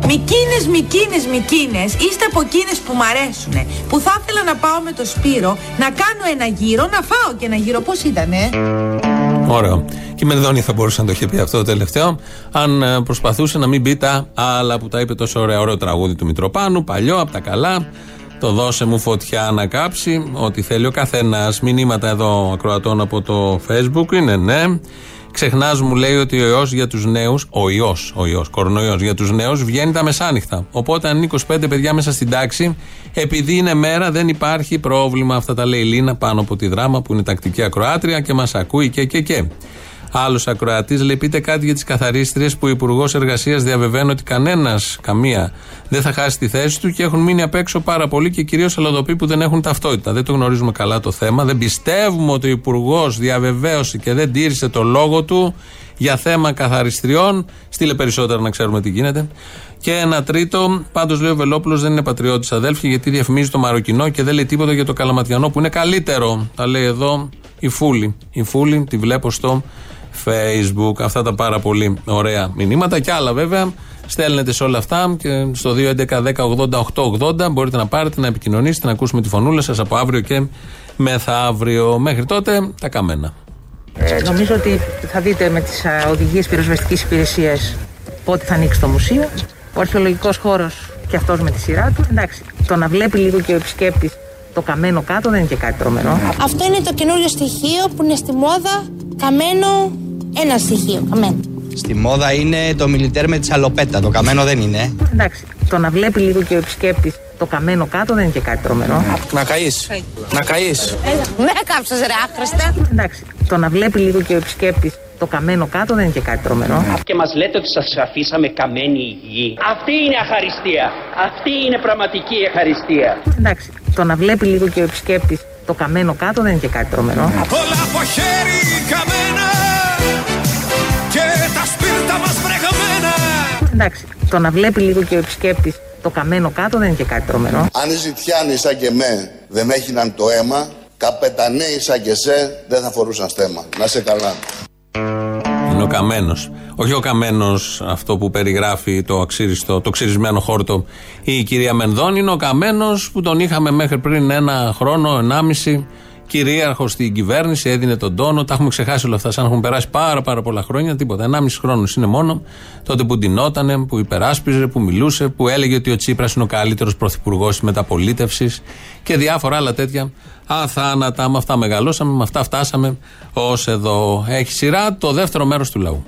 Μικίνες, μικίνες, μικίνες, είστε από εκείνες που μ' αρέσουνε. Που θα ήθελα να πάω με το Σπύρο, να κάνω ένα γύρο, να φάω και ένα γύρο. Πώς ήτανε; Ωραίο. Και η Μενδώνη θα μπορούσε να το είχε πει αυτό το τελευταίο, αν ε, προσπαθούσε να μην πει τα άλλα που τα είπε τόσο ωραία. Ωραίο τραγούδι του Μητροπάνου, παλιό, από τα καλά. Το δώσε μου φωτιά να κάψει. Ό,τι θέλει ο καθένας. Μηνύματα εδώ ακροατών από το Facebook είναι ναι. Ξεχνάς, μου λέει ότι ο ιός για τους νέους, ο ιός, ο ιός, κορονοϊός για τους νέους βγαίνει τα μεσάνυχτα. Οπότε αν είναι 25 παιδιά μέσα στην τάξη, επειδή είναι μέρα δεν υπάρχει πρόβλημα. Αυτά τα λέει η Λίνα πάνω από τη δράμα που είναι τακτική ακροάτρια και μας ακούει και και και. Άλλος ακροατής λέει: Πείτε κάτι για τις καθαρίστριες που ο Υπουργός Εργασίας διαβεβαίνει ότι κανένας, καμία, δεν θα χάσει τη θέση του και έχουν μείνει απ' έξω πάρα πολλοί και κυρίως αλλοδοποί που δεν έχουν ταυτότητα. Δεν το γνωρίζουμε καλά το θέμα. Δεν πιστεύουμε ότι ο Υπουργός διαβεβαίωσε και δεν τήρησε το λόγο του για θέμα καθαριστριών. Στείλε περισσότερα να ξέρουμε τι γίνεται. Και ένα τρίτο, πάντως λέει ο Βελόπουλος δεν είναι πατριώτης αδέλφια γιατί διαφημίζει το Μαροκινό και δεν λέει τίποτα για το Καλαματιανό που είναι καλύτερο. Τα λέει εδώ η Φούλη. Η Φούλη τη βλέπω στο Facebook. Αυτά τα πάρα πολύ ωραία μηνύματα και άλλα βέβαια. Στέλνετε σε όλα αυτά και στο 2.11.10.80.880 μπορείτε να πάρετε, να επικοινωνήσετε, να ακούσουμε τη φωνούλα σας από αύριο και μεθαύριο. Μέχρι τότε τα καμένα. Νομίζω ότι θα δείτε με τις α, οδηγίες πυροσβεστικής υπηρεσίας πότε θα ανοίξει το μουσείο. Ο αρχαιολογικός χώρος και αυτός με τη σειρά του. Εντάξει, το να βλέπει λίγο και ο επισκέπτης το καμένο κάτω δεν είναι και κάτι τρομερό. Αυτό είναι το καινούριο στοιχείο που είναι στη μόδα. Καμένο, ένα στοιχείο, καμένο. Στη μόδα είναι το μιλιτέρ με τη σαλοπέτα. Το καμένο δεν είναι. ε; Εντάξει, το να βλέπει λίγο και ο επισκέπτης το καμένο κάτω δεν είναι και κάτι τρομερό. Να καείς. Να καείς. Με κάψες ρε άχρηστα. Εντάξει, το να βλέπει λίγο και ο επισκέπτης το καμένο κάτω δεν είναι και κάτι τρομερό. Και μας λέτε ότι σας αφήσαμε καμένη γη. Αυτή είναι αχαριστία. Αυτή είναι πραγματική αχαριστία. Εντάξει, το να βλέπει λίγο και ο επισκέπτης το καμένο κάτω δεν είναι και κάτι τρομερό. Όλα από χέρι καμένα και τα σπίρτα μας βρεγμένα. Εντάξει, το να βλέπει λίγο και ο επισκέπτης το καμένο κάτω δεν είναι και κάτι τρομερό. Αν οι ζητιάνοι σαν και με δεν έχιναν το αίμα, καπεταναίοι σαν και σε δεν θα φορούσαν στέμα. Να σε καλά. Είναι ο καμένος. Όχι ο καμένος αυτό που περιγράφει το, αξίριστο, το ξυρισμένο χόρτο η κυρία Μενδών. Είναι ο καμένος που τον είχαμε μέχρι πριν ένα χρόνο, ενάμιση. Κυρίαρχος στην κυβέρνηση, έδινε τον τόνο. Τα έχουμε ξεχάσει όλα αυτά, σαν να έχουν περάσει πάρα, πάρα πολλά χρόνια. Τίποτα. Ενάμιση χρόνος είναι μόνο. Τότε που ντυνότανε, που υπεράσπιζε, που μιλούσε, που έλεγε ότι ο Τσίπρας είναι ο καλύτερος πρωθυπουργός της μεταπολίτευσης και διάφορα άλλα τέτοια αθάνατα. Με αυτά μεγαλώσαμε, με αυτά φτάσαμε ως εδώ. Έχει σειρά το δεύτερο μέρος του λαού.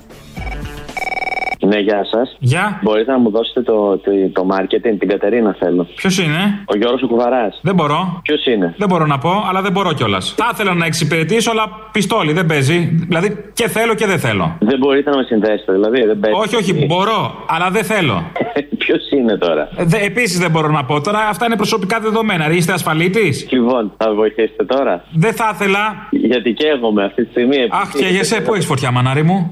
Ναι, γεια σας. Γεια. Μπορείτε να μου δώσετε το, το, το marketing, την Κατερίνα θέλω. Ποιος είναι; Ο Γιώργος ο Κουβαράς. Δεν μπορώ. Ποιος είναι; Δεν μπορώ να πω, αλλά δεν μπορώ κιόλας. Θα ήθελα να εξυπηρετήσω, αλλά πιστόλι δεν παίζει. Δηλαδή και θέλω και δεν θέλω. Δεν μπορείτε να με συνδέσετε, δηλαδή. Δεν παίζει. Όχι, όχι, μπορώ, αλλά δεν θέλω. Ποιο είναι τώρα. Δε, Επίσης δεν μπορώ να πω. Τώρα αυτά είναι προσωπικά δεδομένα. Είστε ασφαλίτης; Λοιπόν, θα βοηθήσετε τώρα. Δεν θα ήθελα. Γιατί καίγομαι αυτή τη στιγμή. Αχ, και για εσέ, πού έχεις φωτιά, μανάρι μου;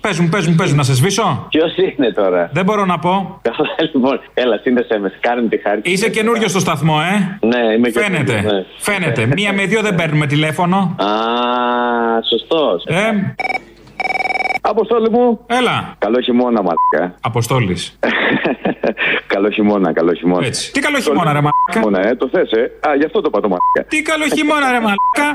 παίζουν, παίζουν, παίζουν, να σε σβήσω; Ποιος είναι τώρα; Δεν μπορώ να πω. Καλά, λοιπόν, έλα, σύνδεσέ με. Κάνε τη χάρη. Είσαι καινούριο στο σταθμό, ε; Ναι, είμαι Φαίνεται. καινούριος, ναι. Φαίνεται. Μία με δύο δεν παίρνουμε τηλέφωνο. Α, σωστός. Ε, Αποστόλη μου. Έλα. Καλό χειμώνα, μαλάκα. Αποστόλης. καλό χειμώνα, καλό χειμώνα. Έτσι. Τι καλό χειμώνα, ρε μαλάκα. Χειμώνα, ε, το θες, ε. Α, γι' αυτό το πατώ, μαλάκα. Τι καλό χειμώνα, ρε μαλάκα.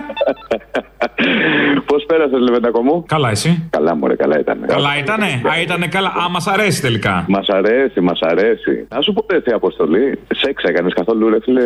Πώς πέρασες, Λεβεντακό μου; Καλά, εσύ; Καλά, μωρέ, καλά ήταν. Καλά ήτανε; Α, ήτανε καλά. Α, μας αρέσει τελικά. Μας αρέσει, μας αρέσει. Να σου πω έτσι, Αποστολή. Σεξ έκανες καθόλου, ρε φίλε,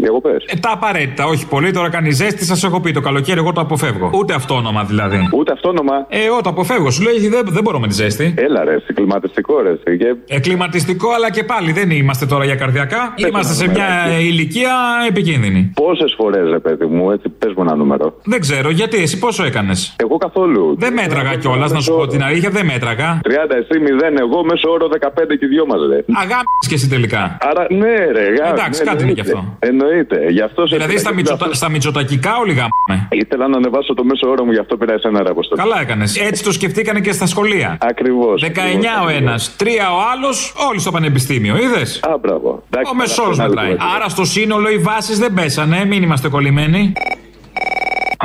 διακοπέ. Ε, τα απαραίτητα, όχι πολύ. Τώρα κάνει ζέστη, σας έχω πει το καλοκαίρι. Εγώ το αποφεύγω. Ούτε αυτόνομα δηλαδή. Ούτε αυτόνομα. Ε, εγώ το αποφεύγω. Σου λέει δεν, δεν μπορώ με τη ζέστη. Έλα, ρε, κλιματιστικό, ρε. εσύ, Και... Εκκληματιστικό, αλλά και πάλι δεν είμαστε τώρα για καρδιακά. Είμαστε σε μια ηλικία επικίνδυνη. Πόσες φορές, ρε παιδί μου, έτσι, πες μου ένα νούμερο. Δεν ξέρω, γιατί εσύ πόσο έκανες; Εγώ καθόλου. Δεν μέτραγα κιόλας, να σου πω την αλήθεια, δεν μέτραγα. 30 εσύ 0, εγώ μέσω όρο 15 και δυο μας, ρε. Αγάπης και εσύ τελικά. Άρα, ναι, ρε, γάμ, Εντάξει, ναι, κάτι είναι κι εννοείται. αυτό. Εννοείται. Γι' αυτό σε Δηλαδή πήρα στα, και μητσοτα... αυτό- στα μητσοτακικά όλοι γάμμε. Ήθελα να ανεβάσω το μέσο όρο μου, γι' αυτό πήρα εσένα, ρε Αποστολή. Καλά έκανες. Έτσι το σκεφτήκανε και στα σχολεία. Ακριβώς. 19 ο ένας, 3 ο άλλος, όλοι στο πανεπιστήμιο, είδες; Α, μπράβο. Εντάξει, Ο μεσόρο αυτό είναι μετράει. άλλη κουβέντα. Άρα στο σύνολο οι βάσεις δεν πέσανε, μην είμαστε κολλημένοι.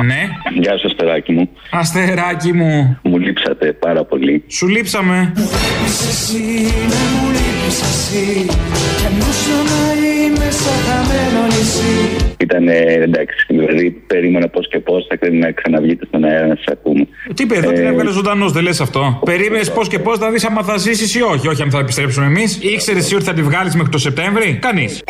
Ναι. Γεια σας, παιδάκι μου. Αστεράκι μου. Μου λείψατε πάρα πολύ. Σου λείψαμε. Εσύ να μου λείπεις εσύ Κι αν όσο να είμαι σαν χαμένο νησί Ήταν εντάξει, δηλαδή περίμενα πώς και πώς θα πρέπει να ξαναβγείτε στον αέρα να σας ακούμε. Τι παιδί, Ε, την έβγαλες ζωντανός, δεν λες αυτό. Περίμενες πώς και πώς να δεις άμα θα ζήσεις ή όχι. Όχι αν θα επιστρέψουμε εμείς. Ήξερες εσύ ότι θα τη βγάλεις μέχρι το Σεπτέμβρη; Κανείς.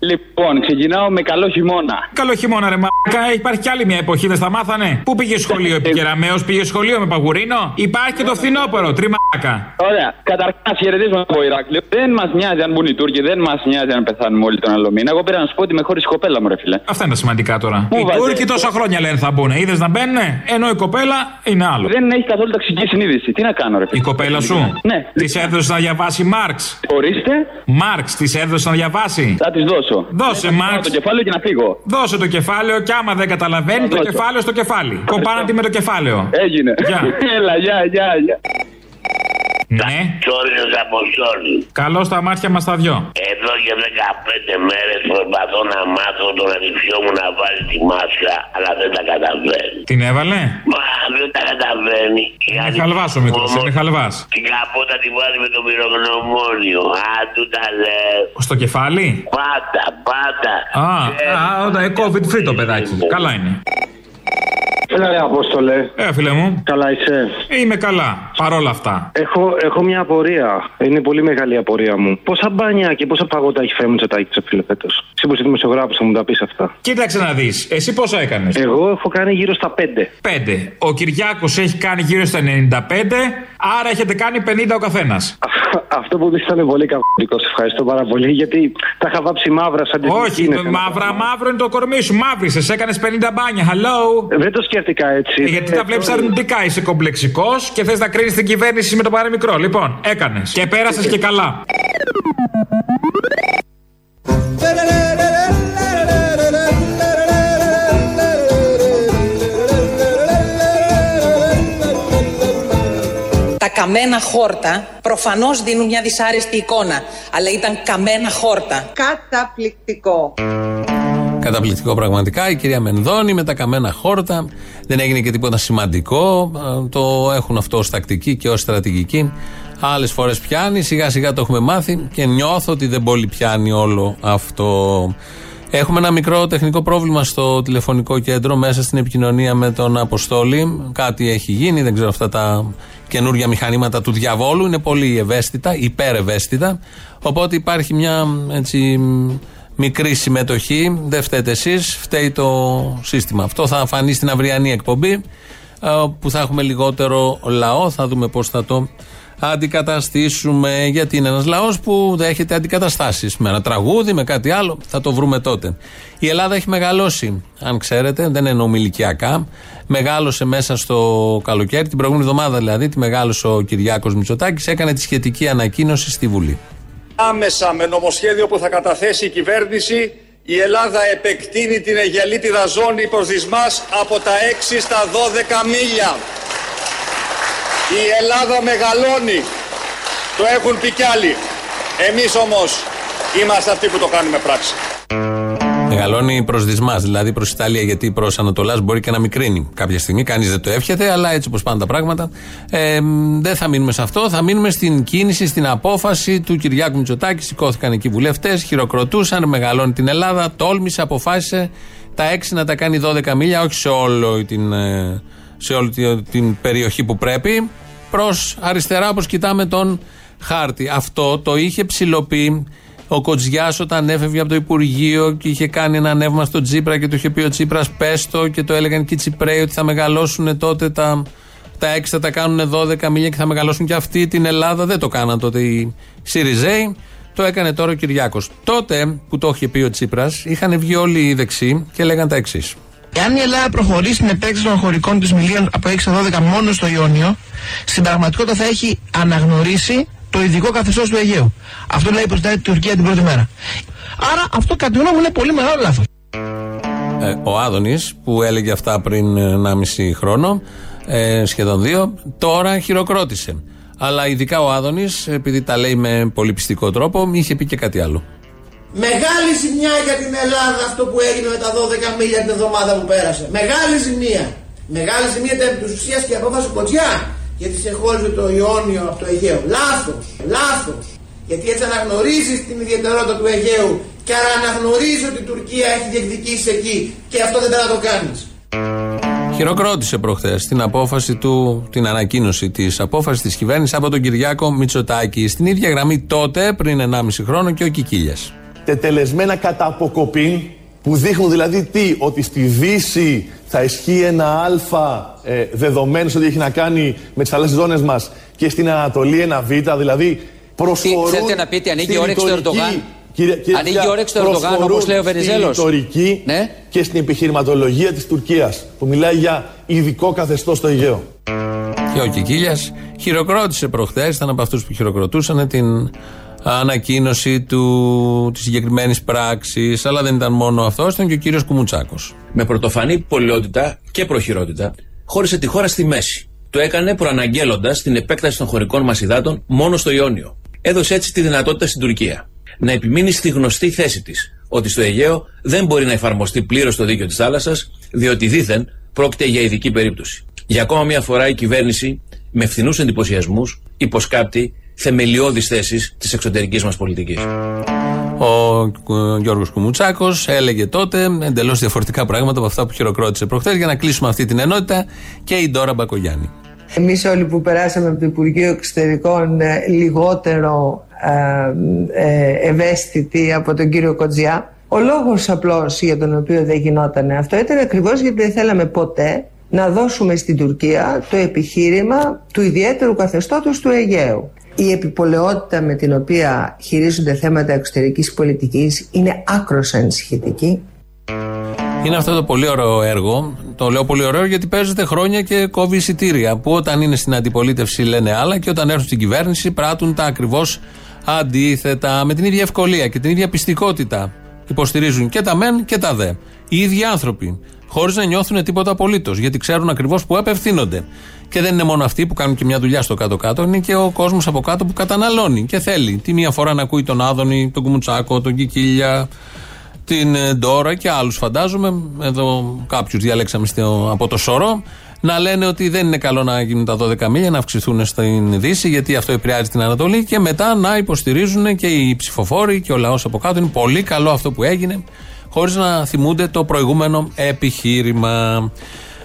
Λοιπόν, ξεκινάω με καλό χειμώνα. Καλό χειμώνα, ρε μαλάκα. Υπάρχει κι άλλη μια εποχή, δεν στα μάθανε. Πού πήγε σχολείο, επικεραμαίο, πήγε σχολείο με παγουρίνο; Υπάρχει και το φθινόπωρο, τριμάκα. Ωραία. Καταρχάς, χαιρετίσματα από Ηράκλειο. Δεν μας νοιάζει αν μπουν οι Τούρκοι, δεν μας νοιάζει αν πεθάνουμε όλοι τον άλλο μήνα. Εγώ πήρα να σου πω ότι με χωρίς κοπέλα μου, ρε φίλε. Αυτά είναι τα σημαντικά τώρα. Πού Οι βάζετε Τούρκοι το- τόσα χρόνια λένε θα μπουν. Είδες να μπαίνουν, ενώ η κοπέλα είναι άλλο. Δεν έχει καθόλου ταξική συνείδηση. Τι να κάνω, ρε φίλε; Η κοπέλα σου; Ναι. Της έδωσε να διαβάσει Μάρξ. Ορίστε. Μάρξ, της έδωσε να διαβάσει. Θα της δώσω. Δώσε, Θα της Μάρξ. πάρω Το κεφάλαιο και να φύγω. Δώσε το κεφάλαιο και άμα δεν καταλαβαίνει, το δώσω. κεφάλαιο στο κεφάλι. Κοπάνα με το κεφάλαιο. Έγινε. Γεια. Έλα, γεια, γεια, γεια. Ναι. Τσόριος Αποστόλη. Καλό στα μάτια μας τα δυο. Εδώ και 15 μέρες προσπαθώ να μάθω τον αδειφιό μου να βάλει τη μάσκα, αλλά δεν τα καταφέρει. Την έβαλε; Μα δεν τα καταφέρνει. Είναι χαλβάς ο μικρό, είναι χαλβάς. Την καπότα τη βάζει με το πυρογνωμόνιο. Α, του τα λέω. Στο κεφάλι; Πάτα, πάτα. Α, α, όταν ε, COVID free το παιδάκι. Καλά είναι. Έλα ρε Απόστολε. Ε, φίλε μου. Καλά είσαι. Είμαι καλά. παρόλα αυτά. Έχω, έχω μια απορία. Είναι πολύ μεγάλη η απορία μου. Πόσα μπάνια και πόσα παγότα έχει φέρει ο Μητσοτάκης σε φέτος; Εσύ που είσαι δημοσιογράφος θα μου τα πεις αυτά. Κοίταξε να δεις, εσύ πόσα έκανες; Εγώ έχω κάνει γύρω στα 5. 5. Ο Κυριάκος έχει κάνει γύρω στα 95, άρα έχετε κάνει 50 ο καθένας. Αυτό που δεις ήταν πολύ καυκό. Ευχαριστώ πάρα πολύ γιατί τα είχα βάψει μαύρα σαν τις Όχι, είναι θέμα. μαύρα μαύρο είναι το κορμί σου. Μαύρισε, έκανες 50 μπάνια. Hello. Δεν το σκέφτηκα έτσι. Ε, γιατί τα Ε, βλέπεις το- αρνητικά. Είσαι κομπλεξικός και θες να κρίνεις την κυβέρνηση με το παραμικρό. Λοιπόν, έκανες. Και πέρασες και καλά. Τα καμένα χόρτα προφανώς δίνουν μια δυσάρεστη εικόνα, αλλά ήταν καμένα χόρτα. Καταπληκτικό. Καταπληκτικό πραγματικά. Η κυρία Μενδώνη με τα καμένα χόρτα. Δεν έγινε και τίποτα σημαντικό. Ε, Το έχουν αυτό ως τακτική και ως στρατηγική. Άλλες φορές πιάνει, σιγά σιγά το έχουμε μάθει και νιώθω ότι δεν πολύ πιάνει όλο αυτό. Έχουμε ένα μικρό τεχνικό πρόβλημα στο τηλεφωνικό κέντρο μέσα στην επικοινωνία με τον Αποστόλη. Κάτι έχει γίνει, δεν ξέρω αυτά τα καινούργια μηχανήματα του διαβόλου. Είναι πολύ ευαίσθητα, υπερευαίσθητα. Οπότε υπάρχει μια έτσι μικρή συμμετοχή. Δεν φταίτε εσείς, φταίει το σύστημα. Αυτό θα φανεί στην αυριανή εκπομπή ε, που θα έχουμε λιγότερο λαό. Θα δούμε πώς θα το αντικαταστήσουμε. Γιατί είναι ένας λαός που δέχεται αντικαταστάσεις. Με ένα τραγούδι, με κάτι άλλο. Θα το βρούμε τότε. Η Ελλάδα έχει μεγαλώσει, αν ξέρετε, δεν εννοούμε ηλικιακά. Μεγάλωσε μέσα στο καλοκαίρι, την προηγούμενη εβδομάδα δηλαδή, τη μεγάλωσε ο Κυριάκος Μητσοτάκης, έκανε τη σχετική ανακοίνωση στη Βουλή. Άμεσα με νομοσχέδιο που θα καταθέσει η κυβέρνηση η Ελλάδα επεκτείνει την Αιγελίτιδα ζώνη προσδισμάς από τα 6 στα 12 μίλια. Η Ελλάδα μεγαλώνει. Το έχουν πει κι άλλοι. Εμείς όμως είμαστε αυτοί που το κάνουμε πράξη. Μεγαλώνει προς δυσμάς, δηλαδή προς Ιταλία, γιατί προς Ανατολάς μπορεί και να μικρύνει κάποια στιγμή. Κανείς δεν το εύχεται, αλλά έτσι όπως πάνε τα πράγματα. Ε, δεν θα μείνουμε σε αυτό. Θα μείνουμε στην κίνηση, στην απόφαση του Κυριάκου Μητσοτάκη. Σηκώθηκαν εκεί βουλευτές, χειροκροτούσαν, μεγαλώνει την Ελλάδα, τόλμησε, αποφάσισε τα 6 να τα κάνει 12 μίλια, όχι σε, όλο την, ε, σε όλη τη- την περιοχή που πρέπει. Προς αριστερά, όπως κοιτάμε τον χάρτη. Αυτό το είχε ψηλοποιεί ο Κοτζιάς όταν έφευγε από το Υπουργείο και είχε κάνει ένα ανέβημα στο Τσίπρα και του είχε πει ο Τσίπρας πέστο και το έλεγαν και οι Τσιπρέοι ότι θα μεγαλώσουν τότε τα, τα 6 θα τα κάνουν 12 μίλια και θα μεγαλώσουν και αυτή την Ελλάδα. Δεν το κάναν τότε οι Σιριζέοι. Το έκανε τώρα ο Κυριάκος. Τότε που το είχε πει ο Τσίπρας, είχαν βγει όλοι οι δεξιοί και λέγαν τα εξής. Εάν η Ελλάδα προχωρήσει στην επέκταση των χωρικών της μιλίων από 6 στα 12 μόνο στο Ιόνιο, στην πραγματικότητα θα έχει αναγνωρίσει το ειδικό καθεστώς του Αιγαίου. Αυτό λέει προστάει την Τουρκία την πρώτη μέρα. Άρα αυτό κατά τη γνώμη μου είναι πολύ μεγάλο λάθος. Ε, ο Άδωνης που έλεγε αυτά πριν 1,5 χρόνο, ε, σχεδόν δύο, τώρα χειροκρότησε. Αλλά ειδικά ο Άδωνης, επειδή τα λέει με πολύ πιστικό τρόπο, είχε πει και κάτι άλλο. Μεγάλη ζημιά για την Ελλάδα αυτό που έγινε με τα 12 μίλια την εβδομάδα που πέρασε. Μεγάλη ζημία. Μεγάλη ζημία ήταν επί της ουσίας και η απόφαση του Κοτζιά γιατί σε χώριζε το Ιόνιο από το Αιγαίο. Λάθος, λάθος. Γιατί έτσι αναγνωρίζεις την ιδιαιτερότητα του Αιγαίου και άρα αναγνωρίζεις ότι η Τουρκία έχει διεκδικήσει εκεί και αυτό δεν πρέπει να το κάνεις. Χειροκρότησε προχθές την απόφαση του, την ανακοίνωση της απόφασης της κυβέρνησης από τον Κυριάκο Μητσοτάκη. Στην ίδια γραμμή τότε, πριν 1,5 χρόνο, και ο Κικίλιας. τετελεσμένα κατά αποκοπήν που δείχνουν δηλαδή τι, ότι στη Δύση θα ισχύει ένα αλφα ε, δεδομένος ότι έχει να κάνει με τις θαλάσσιες ζώνες μας και στην Ανατολή ένα β, δηλαδή προσφορούν Τι θέλετε να πείτε, ανοίγει στη η όρεξη του ρητορική- Ερντογάν; Κύριε- κύριε Ανοίγει Φιά, η όρεξη του Ερντογάν, προσφορούν όπως λέει ο Βενιζέλος; Στη ρητορική Ναι. και στην επιχειρηματολογία της Τουρκίας που μιλάει για ειδικό καθεστώς στο Αιγαίο. Και ο Κικίλιας χειροκρότησε προχθές, ήταν από αυτούς που χειροκροτούσαν την ανακοίνωση του, της συγκεκριμένης πράξης. Αλλά δεν ήταν μόνο αυτό, ήταν και ο κύριος Κουμουτσάκος. με πρωτοφανή πολιότητα και προχειρότητα, χώρισε τη χώρα στη μέση. Το έκανε προαναγγέλλοντας την επέκταση των χωρικών μας υδάτων μόνο στο Ιόνιο. Έδωσε έτσι τη δυνατότητα στην Τουρκία να επιμείνει στη γνωστή θέση της, ότι στο Αιγαίο δεν μπορεί να εφαρμοστεί πλήρως το δίκαιο της θάλασσας, διότι δήθεν πρόκειται για ειδική περίπτωση. Για ακόμα μια φορά η κυβέρνηση, με φθηνούς εντυπωσιασμούς, υποσκάπτει θεμελιώδεις θέσεις της εξωτερικής μας πολιτικής. Ο Γιώργος Κουμουτσάκος έλεγε τότε εντελώς διαφορετικά πράγματα από αυτά που χειροκρότησε προχθές για να κλείσουμε αυτή την ενότητα και η Ντόρα Μπακογιάννη. Εμείς όλοι που περάσαμε από το Υπουργείο Εξωτερικών ε, λιγότερο ε, ε, ευαίσθητοι από τον κύριο Κοτζιά. Ο λόγος απλώς για τον οποίο δεν γινόταν αυτό ήταν ακριβώς γιατί δεν θέλαμε ποτέ να δώσουμε στην Τουρκία το επιχείρημα του ιδιαίτερου καθεστώτος του Αιγαίου. Η επιπολαιότητα με την οποία χειρίζονται θέματα εξωτερικής πολιτικής είναι άκρος ανησυχητική. Είναι αυτό το πολύ ωραίο έργο. Το λέω πολύ ωραίο γιατί παίζεται χρόνια και κόβει εισιτήρια. Που όταν είναι στην αντιπολίτευση λένε άλλα και όταν έρθουν στην κυβέρνηση πράττουν τα ακριβώς αντίθετα. Με την ίδια ευκολία και την ίδια πιστικότητα. Υποστηρίζουν και τα μεν και τα δε. Οι ίδιοι άνθρωποι. Χωρίς να νιώθουν τίποτα απολύτως. Γιατί ξέρουν ακριβώς που απευθύνονται. Και δεν είναι μόνο αυτοί που κάνουν και μια δουλειά στο κάτω-κάτω, είναι και ο κόσμος από κάτω που καταναλώνει και θέλει. Τη μία φορά να ακούει τον Άδωνη, τον Κουμουτσάκο, τον Κικίλια, την ε, Ντόρα και άλλους φαντάζομαι. Εδώ κάποιους διαλέξαμε στο, από το σωρό. Να λένε ότι δεν είναι καλό να γίνουν τα 12 μίλια, να αυξηθούν στην Δύση, γιατί αυτό επηρεάζει την Ανατολή. Και μετά να υποστηρίζουν και οι ψηφοφόροι και ο λαός από κάτω. Είναι πολύ καλό αυτό που έγινε, χωρίς να θυμούνται το προηγούμενο επιχείρημα.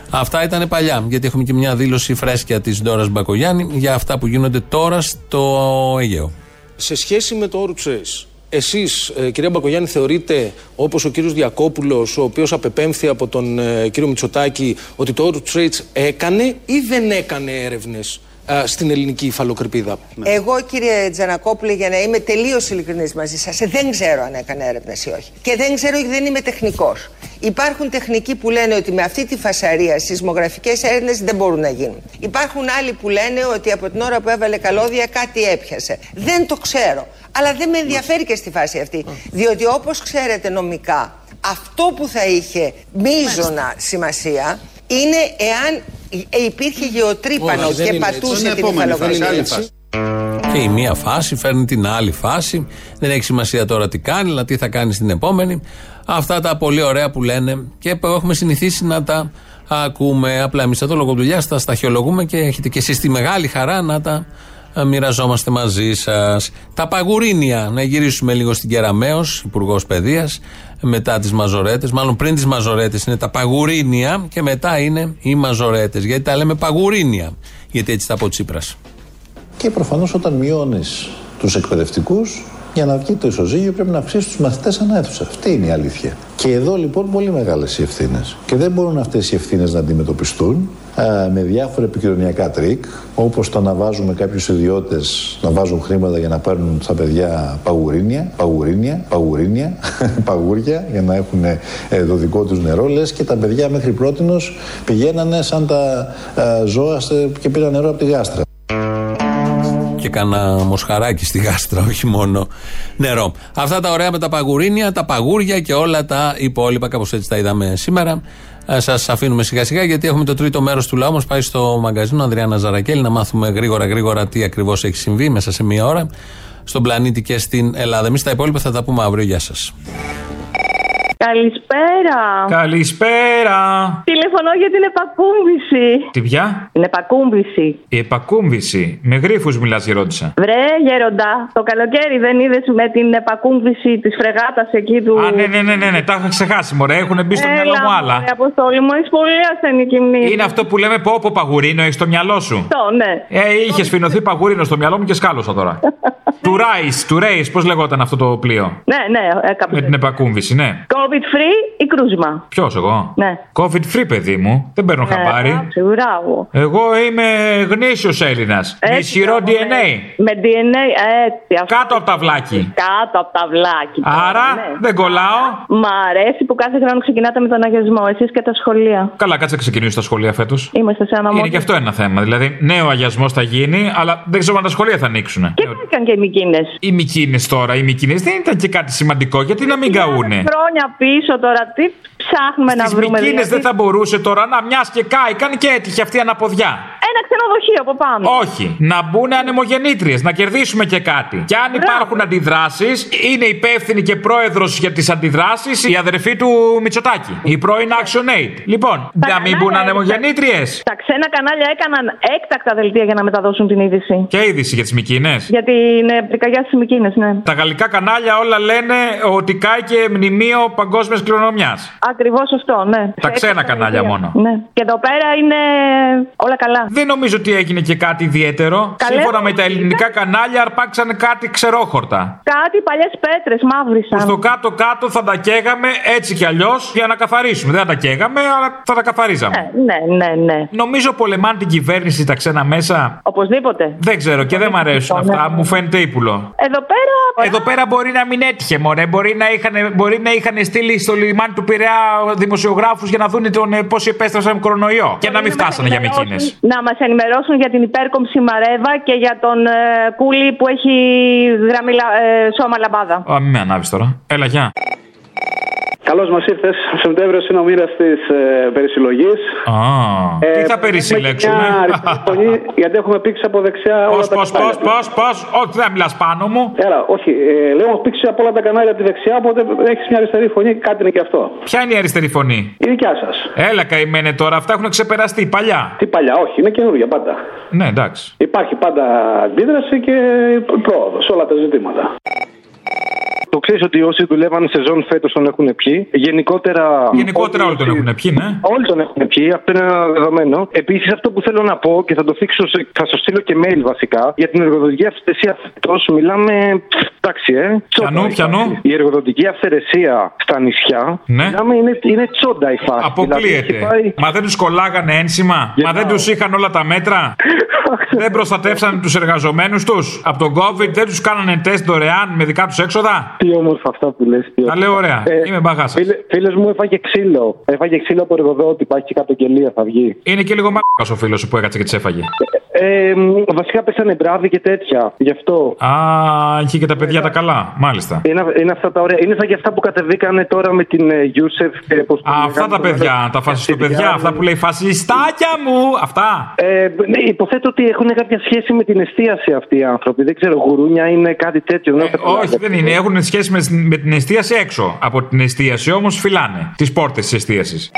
Αυτά ήταν παλιά, γιατί έχουμε και μια δήλωση φρέσκια της Ντόρας Μπακογιάννη για αυτά που γίνονται τώρα στο Αιγαίο. Σε σχέση με το Oru Trace, εσείς, ε, κυρία Μπακογιάννη, θεωρείτε, όπως ο κύριος Διακόπουλος, ο οποίος απεπέμφθη από τον ε, κύριο Μητσοτάκη, ότι το Oru Trades έκανε ή δεν έκανε έρευνες στην ελληνική υφαλοκρηπίδα. Εγώ, κύριε Τζανακόπουλε, για να είμαι τελείως ειλικρινής μαζί σας, δεν ξέρω αν έκανε έρευνες ή όχι. Και δεν ξέρω γιατί δεν είμαι τεχνικός. Υπάρχουν τεχνικοί που λένε ότι με αυτή τη φασαρία σεισμογραφικές έρευνες δεν μπορούν να γίνουν. Υπάρχουν άλλοι που λένε ότι από την ώρα που έβαλε καλώδια κάτι έπιασε. Δεν το ξέρω. Αλλά δεν με ενδιαφέρει και στη φάση αυτή. Διότι όπως ξέρετε νομικά, αυτό που θα είχε μείζωνα σημασία είναι εάν υπήρχε γεωτρύπανο και πατούσε την υφαλοκρηπίδα. Και η μία φάση φέρνει την άλλη φάση. Δεν έχει σημασία τώρα τι κάνει, αλλά τι θα κάνει στην επόμενη. Αυτά τα πολύ ωραία που λένε και που έχουμε συνηθίσει να τα ακούμε. Απλά εμείς εδώ λόγω δουλειάς τα σταχυολογούμε και έχετε και εσείς τη μεγάλη χαρά να τα μοιραζόμαστε μαζί σας. Τα παγουρίνια, να γυρίσουμε λίγο στην Κεραμαίο, Υπουργός Παιδείας, μετά τις μαζορέτες. Μάλλον πριν τις μαζορέτες είναι τα παγουρίνια και μετά είναι οι μαζορέτες. Γιατί τα λέμε παγουρίνια. Γιατί έτσι τα από Τσίπρας. Και προφανώς όταν μειώνεις τους εκπαιδευτικούς, για να βγει το ισοζύγιο πρέπει να αυξήσει τους μαθητές ανά αίθουσα. Αυτή είναι η αλήθεια. Και εδώ λοιπόν πολύ μεγάλες οι ευθύνες. Και δεν μπορούν αυτές οι ευθύνες να αντιμετωπιστούν α, με διάφορα επικοινωνιακά τρικ, όπως το να βάζουμε κάποιους ιδιώτες να βάζουν χρήματα για να παίρνουν στα παιδιά παγουρίνια, παγουρίνια, παγουρίνια, παγούρια, για να έχουν ε, το δικό τους νερό. Λες και τα παιδιά μέχρι πρότινος πηγαίνανε σαν τα α, ζώα και πίναν νερό από τη γάστρα και κάνα μοσχαράκι στη γάστρα, όχι μόνο νερό. Αυτά τα ωραία με τα παγουρίνια, τα παγούρια και όλα τα υπόλοιπα, κάπως έτσι τα είδαμε σήμερα. Σας αφήνουμε σιγά σιγά γιατί έχουμε το τρίτο μέρος του λαού μας. Πάει στο μαγκαζίνο Ανδριάννα Ζαρακέλη να μάθουμε γρήγορα γρήγορα τι ακριβώς έχει συμβεί μέσα σε μία ώρα στον πλανήτη και στην Ελλάδα. Εμείς τα υπόλοιπα θα τα πούμε αύριο. Γεια σας. Καλησπέρα. Καλησπέρα. Τηλεφωνώ για την επακούμβηση. Τι πια; Την επακούμβηση. Η επακούμβηση. Με γρήφου μιλάς, ρώτησα. Βρε, γέροντα. Το καλοκαίρι δεν είδες με την επακούμβηση της φρεγάτας εκεί του. Α, ναι, ναι, ναι, ναι, ναι. τα είχα ξεχάσει, μωρέ. Έχουν μπει στο Έλα, μυαλό μου άλλα. Μωρέ, αποστόλη μου, έχεις πολύ ασθενική μνήμη. Είναι αυτό που λέμε πω, πω παγουρίνο, έχεις στο μυαλό σου. Το, ναι. Ε, είχες σφινωθεί παγουρίνο στο μυαλό μου και σκάλωσα τώρα. του Ράις, του Ρέι, πώς λεγόταν αυτό το πλοίο; Ναι, ναι, ε, κάπου. Με την επακούμβηση, ναι. COVID free ή κρούσμα. Ποιος εγώ; Ναι. COVID free, παιδί μου. Δεν παίρνω Ναι, χαμπάρι. εντάξει, μπράβο. Εγώ είμαι γνήσιος Έλληνας. Με Έτσι, ισχυρό μπράβο, DNA. ναι. Με DNA, έτσι. αυτό. Κάτω από τα βλάκι. Κάτω από τα βλάκι. Άρα ναι. δεν κολλάω. Μ' αρέσει που κάθε χρόνο ξεκινάτε με τον αγιασμό, εσείς και τα σχολεία. Καλά, κάτσε να ξεκινήσει τα σχολεία φέτος. Είμαστε σε ένα Είναι μόνο. και αυτό ένα θέμα. Δηλαδή, νέο αγιασμός θα γίνει, αλλά δεν ξέρω αν τα σχολεία θα ανοίξουν. Και τι έκανε και οι Μικίνες. Οι Μικίνες τώρα, οι Μικίνες δεν ήταν και κάτι σημαντικό. Γιατί να μην καούνε; Χρόνια πίσω τώρα, τι ψάχνουμε να Στι βρούμε. Μικίνε δηλαδή; δεν θα μπορούσε τώρα να μιας και κάηκαν και έτυχε αυτή η αναποδιά. Ένα ξενοδοχείο από πάνω. Όχι. Να μπουν ανεμογεννήτριες, να κερδίσουμε και κάτι. Και αν υπάρχουν αντιδράσεις, είναι υπεύθυνη και πρόεδρος για τις αντιδράσεις η αδερφή του Μητσοτάκη. Η πρώην Action Aid. Λοιπόν, να μην μπουν ανεμογεννήτριες. Τα ξένα κανάλια έκαναν έκτακτα δελτία για να μεταδώσουν την είδηση. Και είδηση για τις Μικίνες. Για την ε, πυρκαγιά στις Μικίνες, ναι. Τα γαλλικά κανάλια όλα λένε ότι κάηκε μνημείο παγκόσμιας κληρονομιάς. Ακριβώς αυτό, ναι. Τα ξένα κανάλια μόνο. Ναι. Και εδώ πέρα είναι όλα καλά. Δεν δεν νομίζω ότι έγινε και κάτι ιδιαίτερο. Καλέ. Σύμφωνα με τα ελληνικά κανάλια, αρπάξανε κάτι ξερόχορτα. Κάτι παλιές πέτρες μαύρισαν. Στο κάτω-κάτω θα τα καίγαμε έτσι κι αλλιώς για να καθαρίσουμε. Δεν θα τα καίγαμε, αλλά θα τα καθαρίζαμε. Ναι, ναι, ναι. Νομίζω πολεμάνε την κυβέρνηση τα ξένα μέσα. Οπωσδήποτε. Δεν ξέρω και δεν μ' αρέσουν αυτά. Μου φαίνεται ύπουλο. Εδώ πέρα. Εδώ πέρα μπορεί να μην έτυχε, μωρέ. Μπορεί να είχαν, μπορεί να είχαν στείλει στο λιμάνι του Πειραιά δημοσιογράφους για να δουν τον, ε, πώς επέστρεψαν κορονοϊό. Και να μην φτάσανε για Μικίνε. Να μας ενημερώσουν για την υπέρκομψη Μαρέβα και για τον ε, Κούλι που έχει γραμμή λα- ε, σώμα λαμπάδα. Α, μην με ανάβεις τώρα. Έλα, γεια. Καλώς μας ήρθες. Σεπτέμβριο είναι ο μοίρα της ε, περισυλλογής. Α, τι θα περισυλλέξουμε; Μια αριστερή φωνή, γιατί έχουμε πήξει από δεξιά όλα Πώς, τα πώς, κανάλια. πώς, πώς, πώς; Όχι, δεν μιλάς πάνω μου. Έλα, όχι. Ε, λέω, έχουμε πήξει από όλα τα κανάλια από τη δεξιά, οπότε έχεις μια αριστερή φωνή, κάτι είναι και αυτό. Ποια είναι η αριστερή φωνή; Η δικιά σας. Έλα, καημένε τώρα, αυτά έχουν ξεπεραστεί παλιά. Τι παλιά, όχι, είναι καινούργια πάντα. Ναι, εντάξει. Υπάρχει πάντα αντίδραση και πρόοδος σε όλα τα ζητήματα. Το ξέρεις ότι όσοι δουλεύαν σεζόν φέτος τον έχουν πιει. Γενικότερα. Γενικότερα όλοι τον έχουν πιει, ναι. Όλοι τον έχουν πιει, αυτό είναι ένα δεδομένο. Επίσης, αυτό που θέλω να πω και θα το θίξω, σε- θα σου στείλω και mail βασικά, για την εργοδοτική αυθαιρεσία φέτος μιλάμε. Εντάξει, ε. τσόντα Πιανού, η πιανού. φάση. Η εργοδοτική αυθαιρεσία στα νησιά. Ναι. Μιλάμε, είναι, είναι τσόντα η φάση. Αποκλείεται. Δηλαδή, έχει πάει- Μα δεν τους κολλάγανε ένσημα; Μα δεν τους είχαν όλα τα μέτρα; δεν προστατεύσαν τους εργαζομένους τους; Από τον COVID δεν τους κάνανε τεστ δωρεάν με δικά τους έξοδα; Τι όμορφα αυτά που λες. Τα λέω ωραία. Είμαι μπαγάσα. Φίλε φίλες μου έφαγε ξύλο. Έφαγε ξύλο από εργοδότη. Υπάρχει και κατογγελία, θα βγει. Είναι και λίγο μαλάκα ο φίλος σου που έκατσε και τι έφαγε. Ε, μ, βασικά πέσανε μπράβοι και τέτοια. Γι' αυτό. Α, είχε και τα παιδιά τα καλά. Μάλιστα. Είναι, είναι αυτά τα ωραία. Είναι σαν και αυτά που κατεβήκανε τώρα με την ε, Γιούσεφ. ε, πώς το Α, λέγανε, αυτά τα το παιδιά, μεγάλο- τα φασιστοπαιδιά, αυτά που λέει φασιστάκια μου. Αυτά. Ε, ναι, υποθέτω ότι έχουν κάποια σχέση με την εστίαση αυτοί οι άνθρωποι. Δεν ξέρω, γουρούνια είναι κάτι τέτοιο. δεν έχω Όχι, καταλάβει. δεν είναι. Έχουν σχέση με, με την εστίαση έξω. Από την εστίαση όμως φυλάνε τις πόρτες της εστίασης.